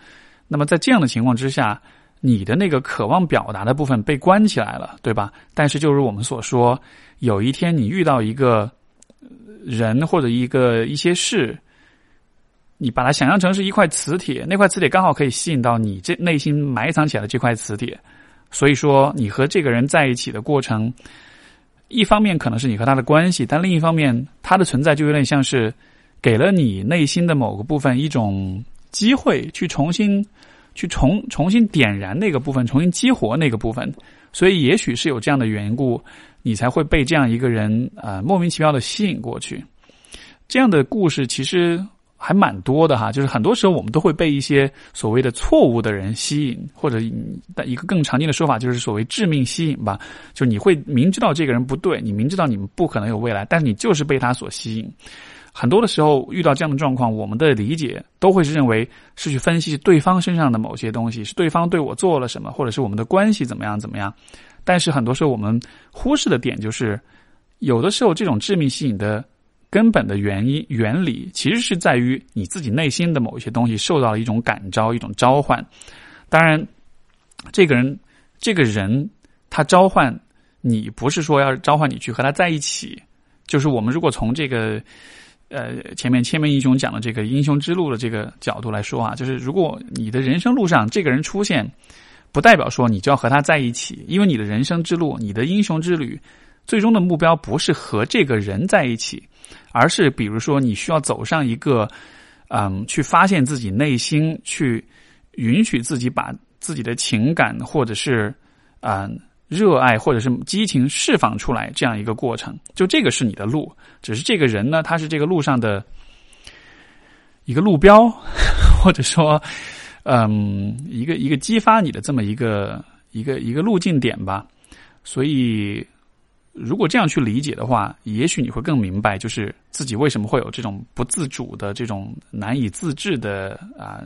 那么在这样的情况之下，你的那个渴望表达的部分被关起来了，对吧？但是，就如我们所说，有一天你遇到一个人或者一个一些事，你把它想象成是一块磁铁，那块磁铁刚好可以吸引到你这内心埋藏起来的这块磁铁。所以说，你和这个人在一起的过程，一方面可能是你和他的关系，但另一方面，他的存在就有点像是给了你内心的某个部分一种机会，去重新去重重新点燃那个部分，重新激活那个部分。所以，也许是有这样的缘故，你才会被这样一个人啊莫名其妙的吸引过去。这样的故事其实。还蛮多的哈，就是很多时候我们都会被一些所谓的错误的人吸引，或者一个更常见的说法就是所谓致命吸引吧。就你会明知道这个人不对，你明知道你们不可能有未来，但是你就是被他所吸引。很多的时候遇到这样的状况，我们的理解都会是认为是去分析对方身上的某些东西，是对方对我做了什么，或者是我们的关系怎么样怎么样。但是很多时候我们忽视的点就是，有的时候这种致命吸引的。根本的原因原理其实是在于你自己内心的某一些东西受到了一种感召、一种召唤。当然，这个人这个人他召唤你，不是说要召唤你去和他在一起。就是我们如果从这个呃前面千面英雄讲的这个英雄之路的这个角度来说啊，就是如果你的人生路上这个人出现，不代表说你就要和他在一起，因为你的人生之路、你的英雄之旅，最终的目标不是和这个人在一起。而是，比如说，你需要走上一个，嗯，去发现自己内心，去允许自己把自己的情感，或者是嗯热爱，或者是激情释放出来这样一个过程。就这个是你的路，只是这个人呢，他是这个路上的一个路标，或者说，嗯，一个一个激发你的这么一个一个一个路径点吧。所以。如果这样去理解的话，也许你会更明白，就是自己为什么会有这种不自主的、这种难以自制的啊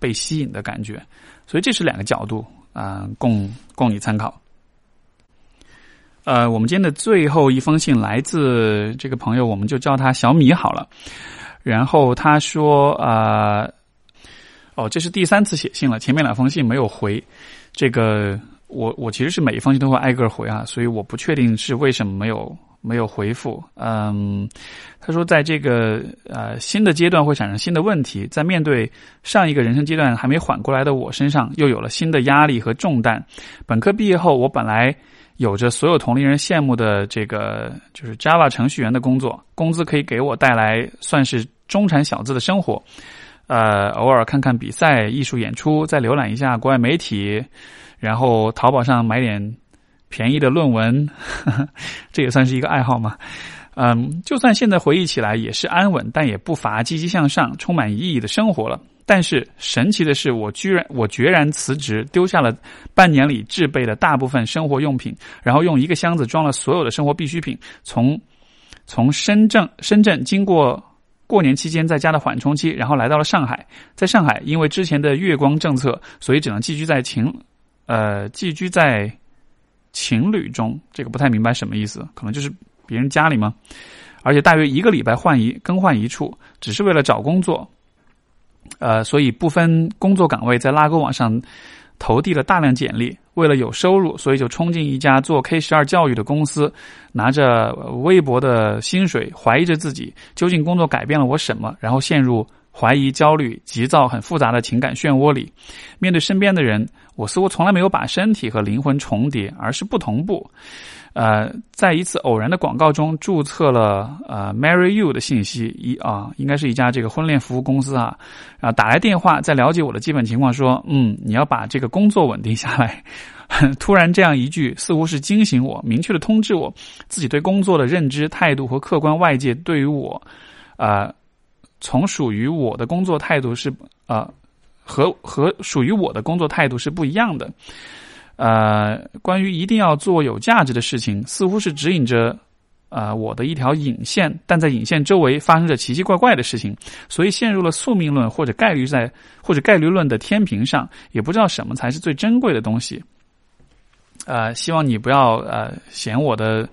被吸引的感觉。所以这是两个角度啊，供供你参考。呃，我们今天的最后一封信来自这个朋友，我们就叫他小米好了。然后他说啊，哦，这是第三次写信了，前面两封信没有回，这个。我我其实是每一封信都会挨个回啊，所以我不确定是为什么没有没有回复。嗯，他说在这个呃新的阶段会产生新的问题，在面对上一个人生阶段还没缓过来的我身上，又有了新的压力和重担。本科毕业后，我本来有着所有同龄人羡慕的这个就是 Java 程序员的工作，工资可以给我带来算是中产小资的生活。呃，偶尔看看比赛、艺术演出，再浏览一下国外媒体。然后淘宝上买点便宜的论文，这也算是一个爱好嘛。嗯，就算现在回忆起来也是安稳，但也不乏积极向上、充满意义的生活了。但是神奇的是，我居然我决然辞职，丢下了半年里制备的大部分生活用品，然后用一个箱子装了所有的生活必需品，从从深圳深圳经过过年期间在家的缓冲期，然后来到了上海。在上海，因为之前的月光政策，所以只能寄居在情。呃，寄居在情侣中，这个不太明白什么意思，可能就是别人家里吗？而且大约一个礼拜换一更换一处，只是为了找工作。呃，所以不分工作岗位，在拉勾网上投递了大量简历。为了有收入，所以就冲进一家做 K 十二教育的公司，拿着微薄的薪水，怀疑着自己究竟工作改变了我什么，然后陷入。怀疑、焦虑、急躁，很复杂的情感漩涡里，面对身边的人，我似乎从来没有把身体和灵魂重叠，而是不同步。呃，在一次偶然的广告中注册了呃 “marry you” 的信息，一啊，应该是一家这个婚恋服务公司啊，然后打来电话，在了解我的基本情况，说，嗯，你要把这个工作稳定下来。突然这样一句，似乎是惊醒我，明确的通知我自己对工作的认知态度和客观外界对于我，啊。从属于我的工作态度是啊，和和属于我的工作态度是不一样的。呃，关于一定要做有价值的事情，似乎是指引着啊我的一条引线，但在引线周围发生着奇奇怪怪的事情，所以陷入了宿命论或者概率在或者概率论的天平上，也不知道什么才是最珍贵的东西。呃，希望你不要呃嫌我的。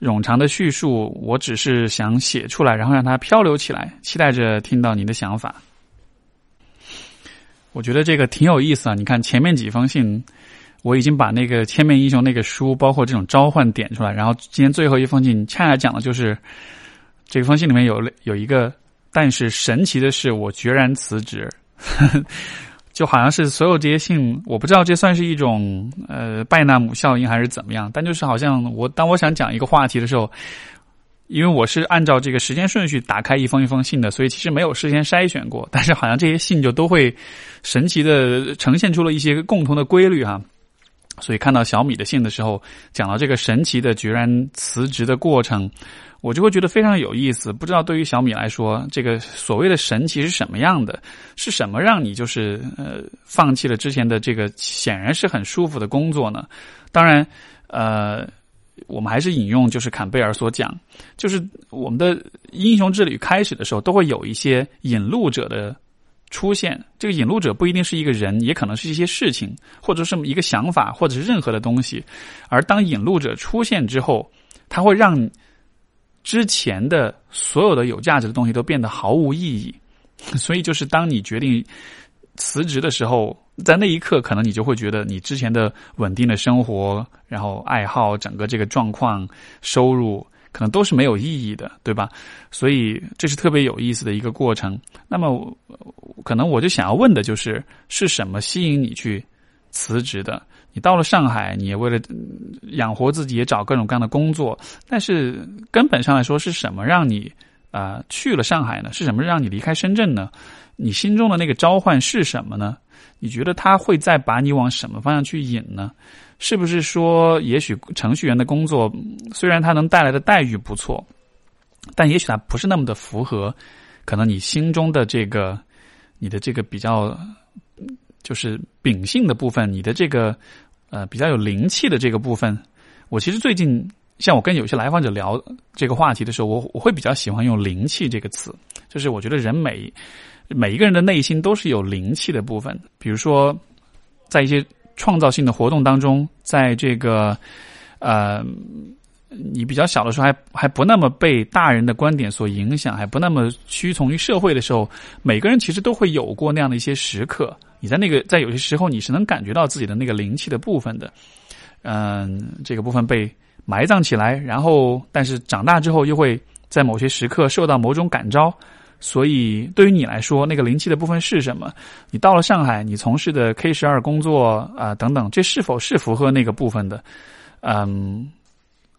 冗长的叙述，我只是想写出来，然后让它漂流起来，期待着听到你的想法。我觉得这个挺有意思啊！你看前面几封信，我已经把那个《千面英雄》那个书，包括这种召唤点出来，然后今天最后一封信，恰恰讲的就是这封信里面有有一个，但是神奇的是，我决然辞职。就好像是所有这些信，我不知道这算是一种呃拜纳姆效应还是怎么样，但就是好像我当我想讲一个话题的时候，因为我是按照这个时间顺序打开一封一封信的，所以其实没有事先筛选过，但是好像这些信就都会神奇的呈现出了一些共同的规律哈。所以看到小米的信的时候，讲到这个神奇的决然辞职的过程。我就会觉得非常有意思。不知道对于小米来说，这个所谓的神奇是什么样的？是什么让你就是呃放弃了之前的这个显然是很舒服的工作呢？当然，呃，我们还是引用就是坎贝尔所讲，就是我们的英雄之旅开始的时候都会有一些引路者的出现。这个引路者不一定是一个人，也可能是一些事情，或者是一个想法，或者是任何的东西。而当引路者出现之后，它会让。之前的所有的有价值的东西都变得毫无意义，所以就是当你决定辞职的时候，在那一刻，可能你就会觉得你之前的稳定的生活、然后爱好、整个这个状况、收入，可能都是没有意义的，对吧？所以这是特别有意思的一个过程。那么，可能我就想要问的就是，是什么吸引你去辞职的？你到了上海，你也为了养活自己，也找各种各样的工作。但是根本上来说，是什么让你啊去了上海呢？是什么让你离开深圳呢？你心中的那个召唤是什么呢？你觉得他会再把你往什么方向去引呢？是不是说，也许程序员的工作虽然他能带来的待遇不错，但也许他不是那么的符合可能你心中的这个你的这个比较就是秉性的部分，你的这个。呃，比较有灵气的这个部分，我其实最近像我跟有些来访者聊这个话题的时候，我我会比较喜欢用“灵气”这个词，就是我觉得人每每一个人的内心都是有灵气的部分。比如说，在一些创造性的活动当中，在这个呃，你比较小的时候，还还不那么被大人的观点所影响，还不那么屈从于社会的时候，每个人其实都会有过那样的一些时刻。你在那个在有些时候你是能感觉到自己的那个灵气的部分的，嗯，这个部分被埋葬起来，然后但是长大之后又会在某些时刻受到某种感召，所以对于你来说，那个灵气的部分是什么？你到了上海，你从事的 K 十二工作啊等等，这是否是符合那个部分的？嗯，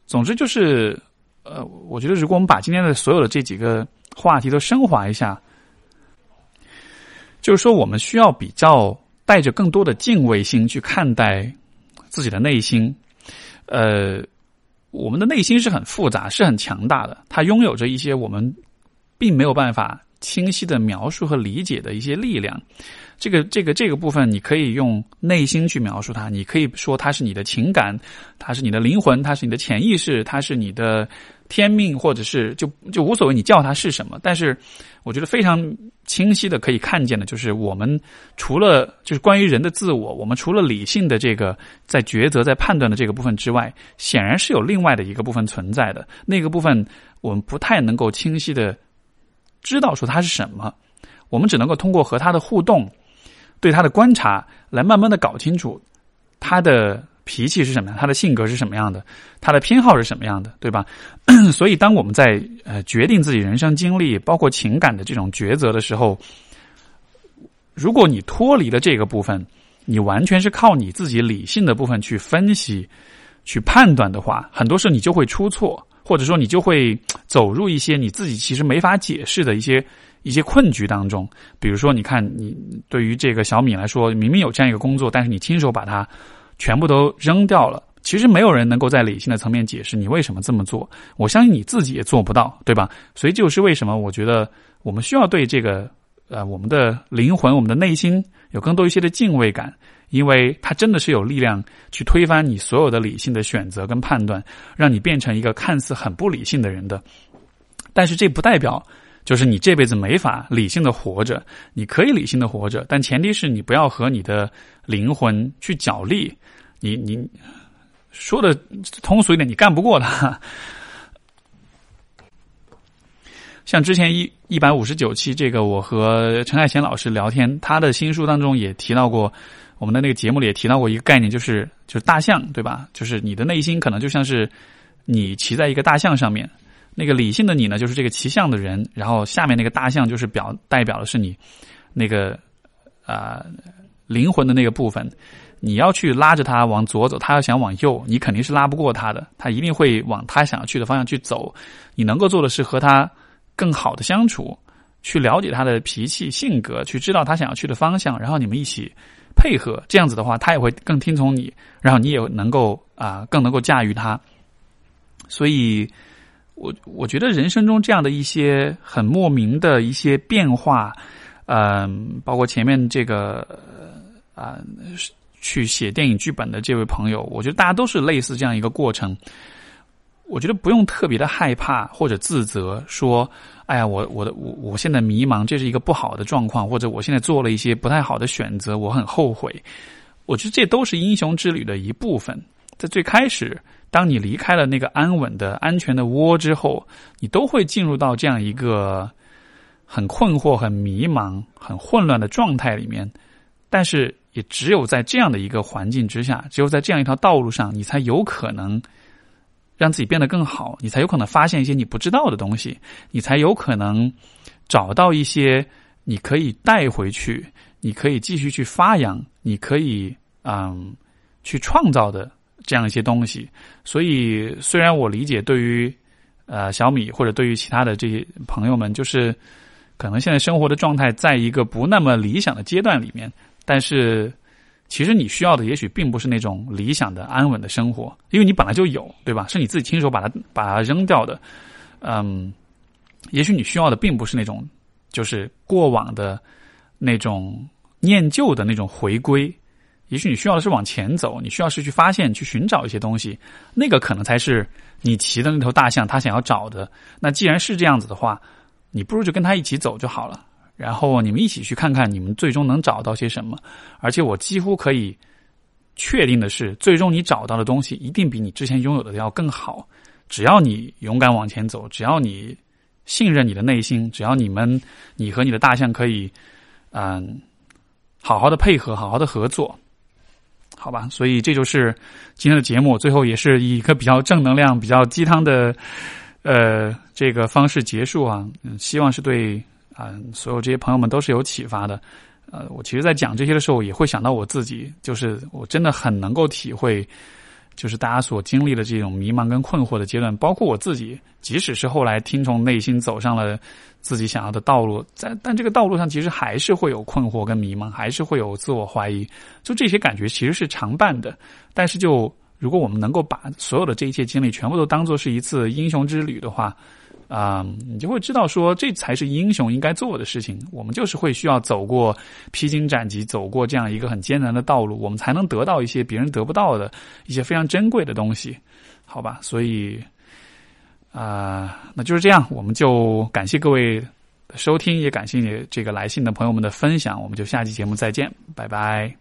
总之就是，呃，我觉得如果我们把今天的所有的这几个话题都升华一下。就是说，我们需要比较带着更多的敬畏心去看待自己的内心。呃，我们的内心是很复杂、是很强大的，它拥有着一些我们并没有办法清晰的描述和理解的一些力量。这个、这个、这个部分，你可以用内心去描述它，你可以说它是你的情感，它是你的灵魂，它是你的潜意识，它是你的。天命，或者是就就无所谓，你叫它是什么？但是，我觉得非常清晰的可以看见的，就是我们除了就是关于人的自我，我们除了理性的这个在抉择、在判断的这个部分之外，显然是有另外的一个部分存在的。那个部分我们不太能够清晰的知道说它是什么，我们只能够通过和它的互动、对它的观察，来慢慢的搞清楚它的。脾气是什么样？他的性格是什么样的？他的偏好是什么样的？对吧？所以，当我们在呃决定自己人生经历，包括情感的这种抉择的时候，如果你脱离了这个部分，你完全是靠你自己理性的部分去分析、去判断的话，很多时候你就会出错，或者说你就会走入一些你自己其实没法解释的一些一些困局当中。比如说，你看，你对于这个小米来说，明明有这样一个工作，但是你亲手把它。全部都扔掉了，其实没有人能够在理性的层面解释你为什么这么做。我相信你自己也做不到，对吧？所以就是为什么我觉得我们需要对这个呃我们的灵魂、我们的内心有更多一些的敬畏感，因为它真的是有力量去推翻你所有的理性的选择跟判断，让你变成一个看似很不理性的人的。但是这不代表就是你这辈子没法理性的活着，你可以理性的活着，但前提是你不要和你的灵魂去角力。你你说的通俗一点，你干不过他。像之前一一百五十九期，这个我和陈海贤老师聊天，他的新书当中也提到过，我们的那个节目里也提到过一个概念，就是就是大象，对吧？就是你的内心可能就像是你骑在一个大象上面，那个理性的你呢，就是这个骑象的人，然后下面那个大象就是表代表的是你那个啊灵魂的那个部分。你要去拉着他往左走，他要想往右，你肯定是拉不过他的，他一定会往他想要去的方向去走。你能够做的是和他更好的相处，去了解他的脾气、性格，去知道他想要去的方向，然后你们一起配合。这样子的话，他也会更听从你，然后你也能够啊，更能够驾驭他。所以，我我觉得人生中这样的一些很莫名的一些变化，嗯，包括前面这个啊。去写电影剧本的这位朋友，我觉得大家都是类似这样一个过程。我觉得不用特别的害怕或者自责，说：“哎呀，我我的我我现在迷茫，这是一个不好的状况，或者我现在做了一些不太好的选择，我很后悔。”我觉得这都是英雄之旅的一部分。在最开始，当你离开了那个安稳的安全的窝之后，你都会进入到这样一个很困惑、很迷茫、很混乱的状态里面。但是。也只有在这样的一个环境之下，只有在这样一条道路上，你才有可能让自己变得更好，你才有可能发现一些你不知道的东西，你才有可能找到一些你可以带回去，你可以继续去发扬，你可以嗯去创造的这样一些东西。所以，虽然我理解，对于呃小米或者对于其他的这些朋友们，就是可能现在生活的状态在一个不那么理想的阶段里面。但是，其实你需要的也许并不是那种理想的安稳的生活，因为你本来就有，对吧？是你自己亲手把它把它扔掉的。嗯，也许你需要的并不是那种就是过往的那种念旧的那种回归，也许你需要的是往前走，你需要是去发现、去寻找一些东西，那个可能才是你骑的那头大象他想要找的。那既然是这样子的话，你不如就跟他一起走就好了。然后你们一起去看看，你们最终能找到些什么。而且我几乎可以确定的是，最终你找到的东西一定比你之前拥有的要更好。只要你勇敢往前走，只要你信任你的内心，只要你们你和你的大象可以嗯好好的配合，好好的合作，好吧？所以这就是今天的节目。最后也是以一个比较正能量、比较鸡汤的呃这个方式结束啊。嗯，希望是对。啊，所有这些朋友们都是有启发的。呃，我其实，在讲这些的时候，也会想到我自己，就是我真的很能够体会，就是大家所经历的这种迷茫跟困惑的阶段，包括我自己，即使是后来听从内心走上了自己想要的道路，在但这个道路上，其实还是会有困惑跟迷茫，还是会有自我怀疑，就这些感觉其实是常伴的。但是，就如果我们能够把所有的这一切经历全部都当做是一次英雄之旅的话。啊，你就会知道说，这才是英雄应该做的事情。我们就是会需要走过披荆斩棘，走过这样一个很艰难的道路，我们才能得到一些别人得不到的一些非常珍贵的东西，好吧？所以，啊，那就是这样。我们就感谢各位收听，也感谢你这个来信的朋友们的分享。我们就下期节目再见，拜拜。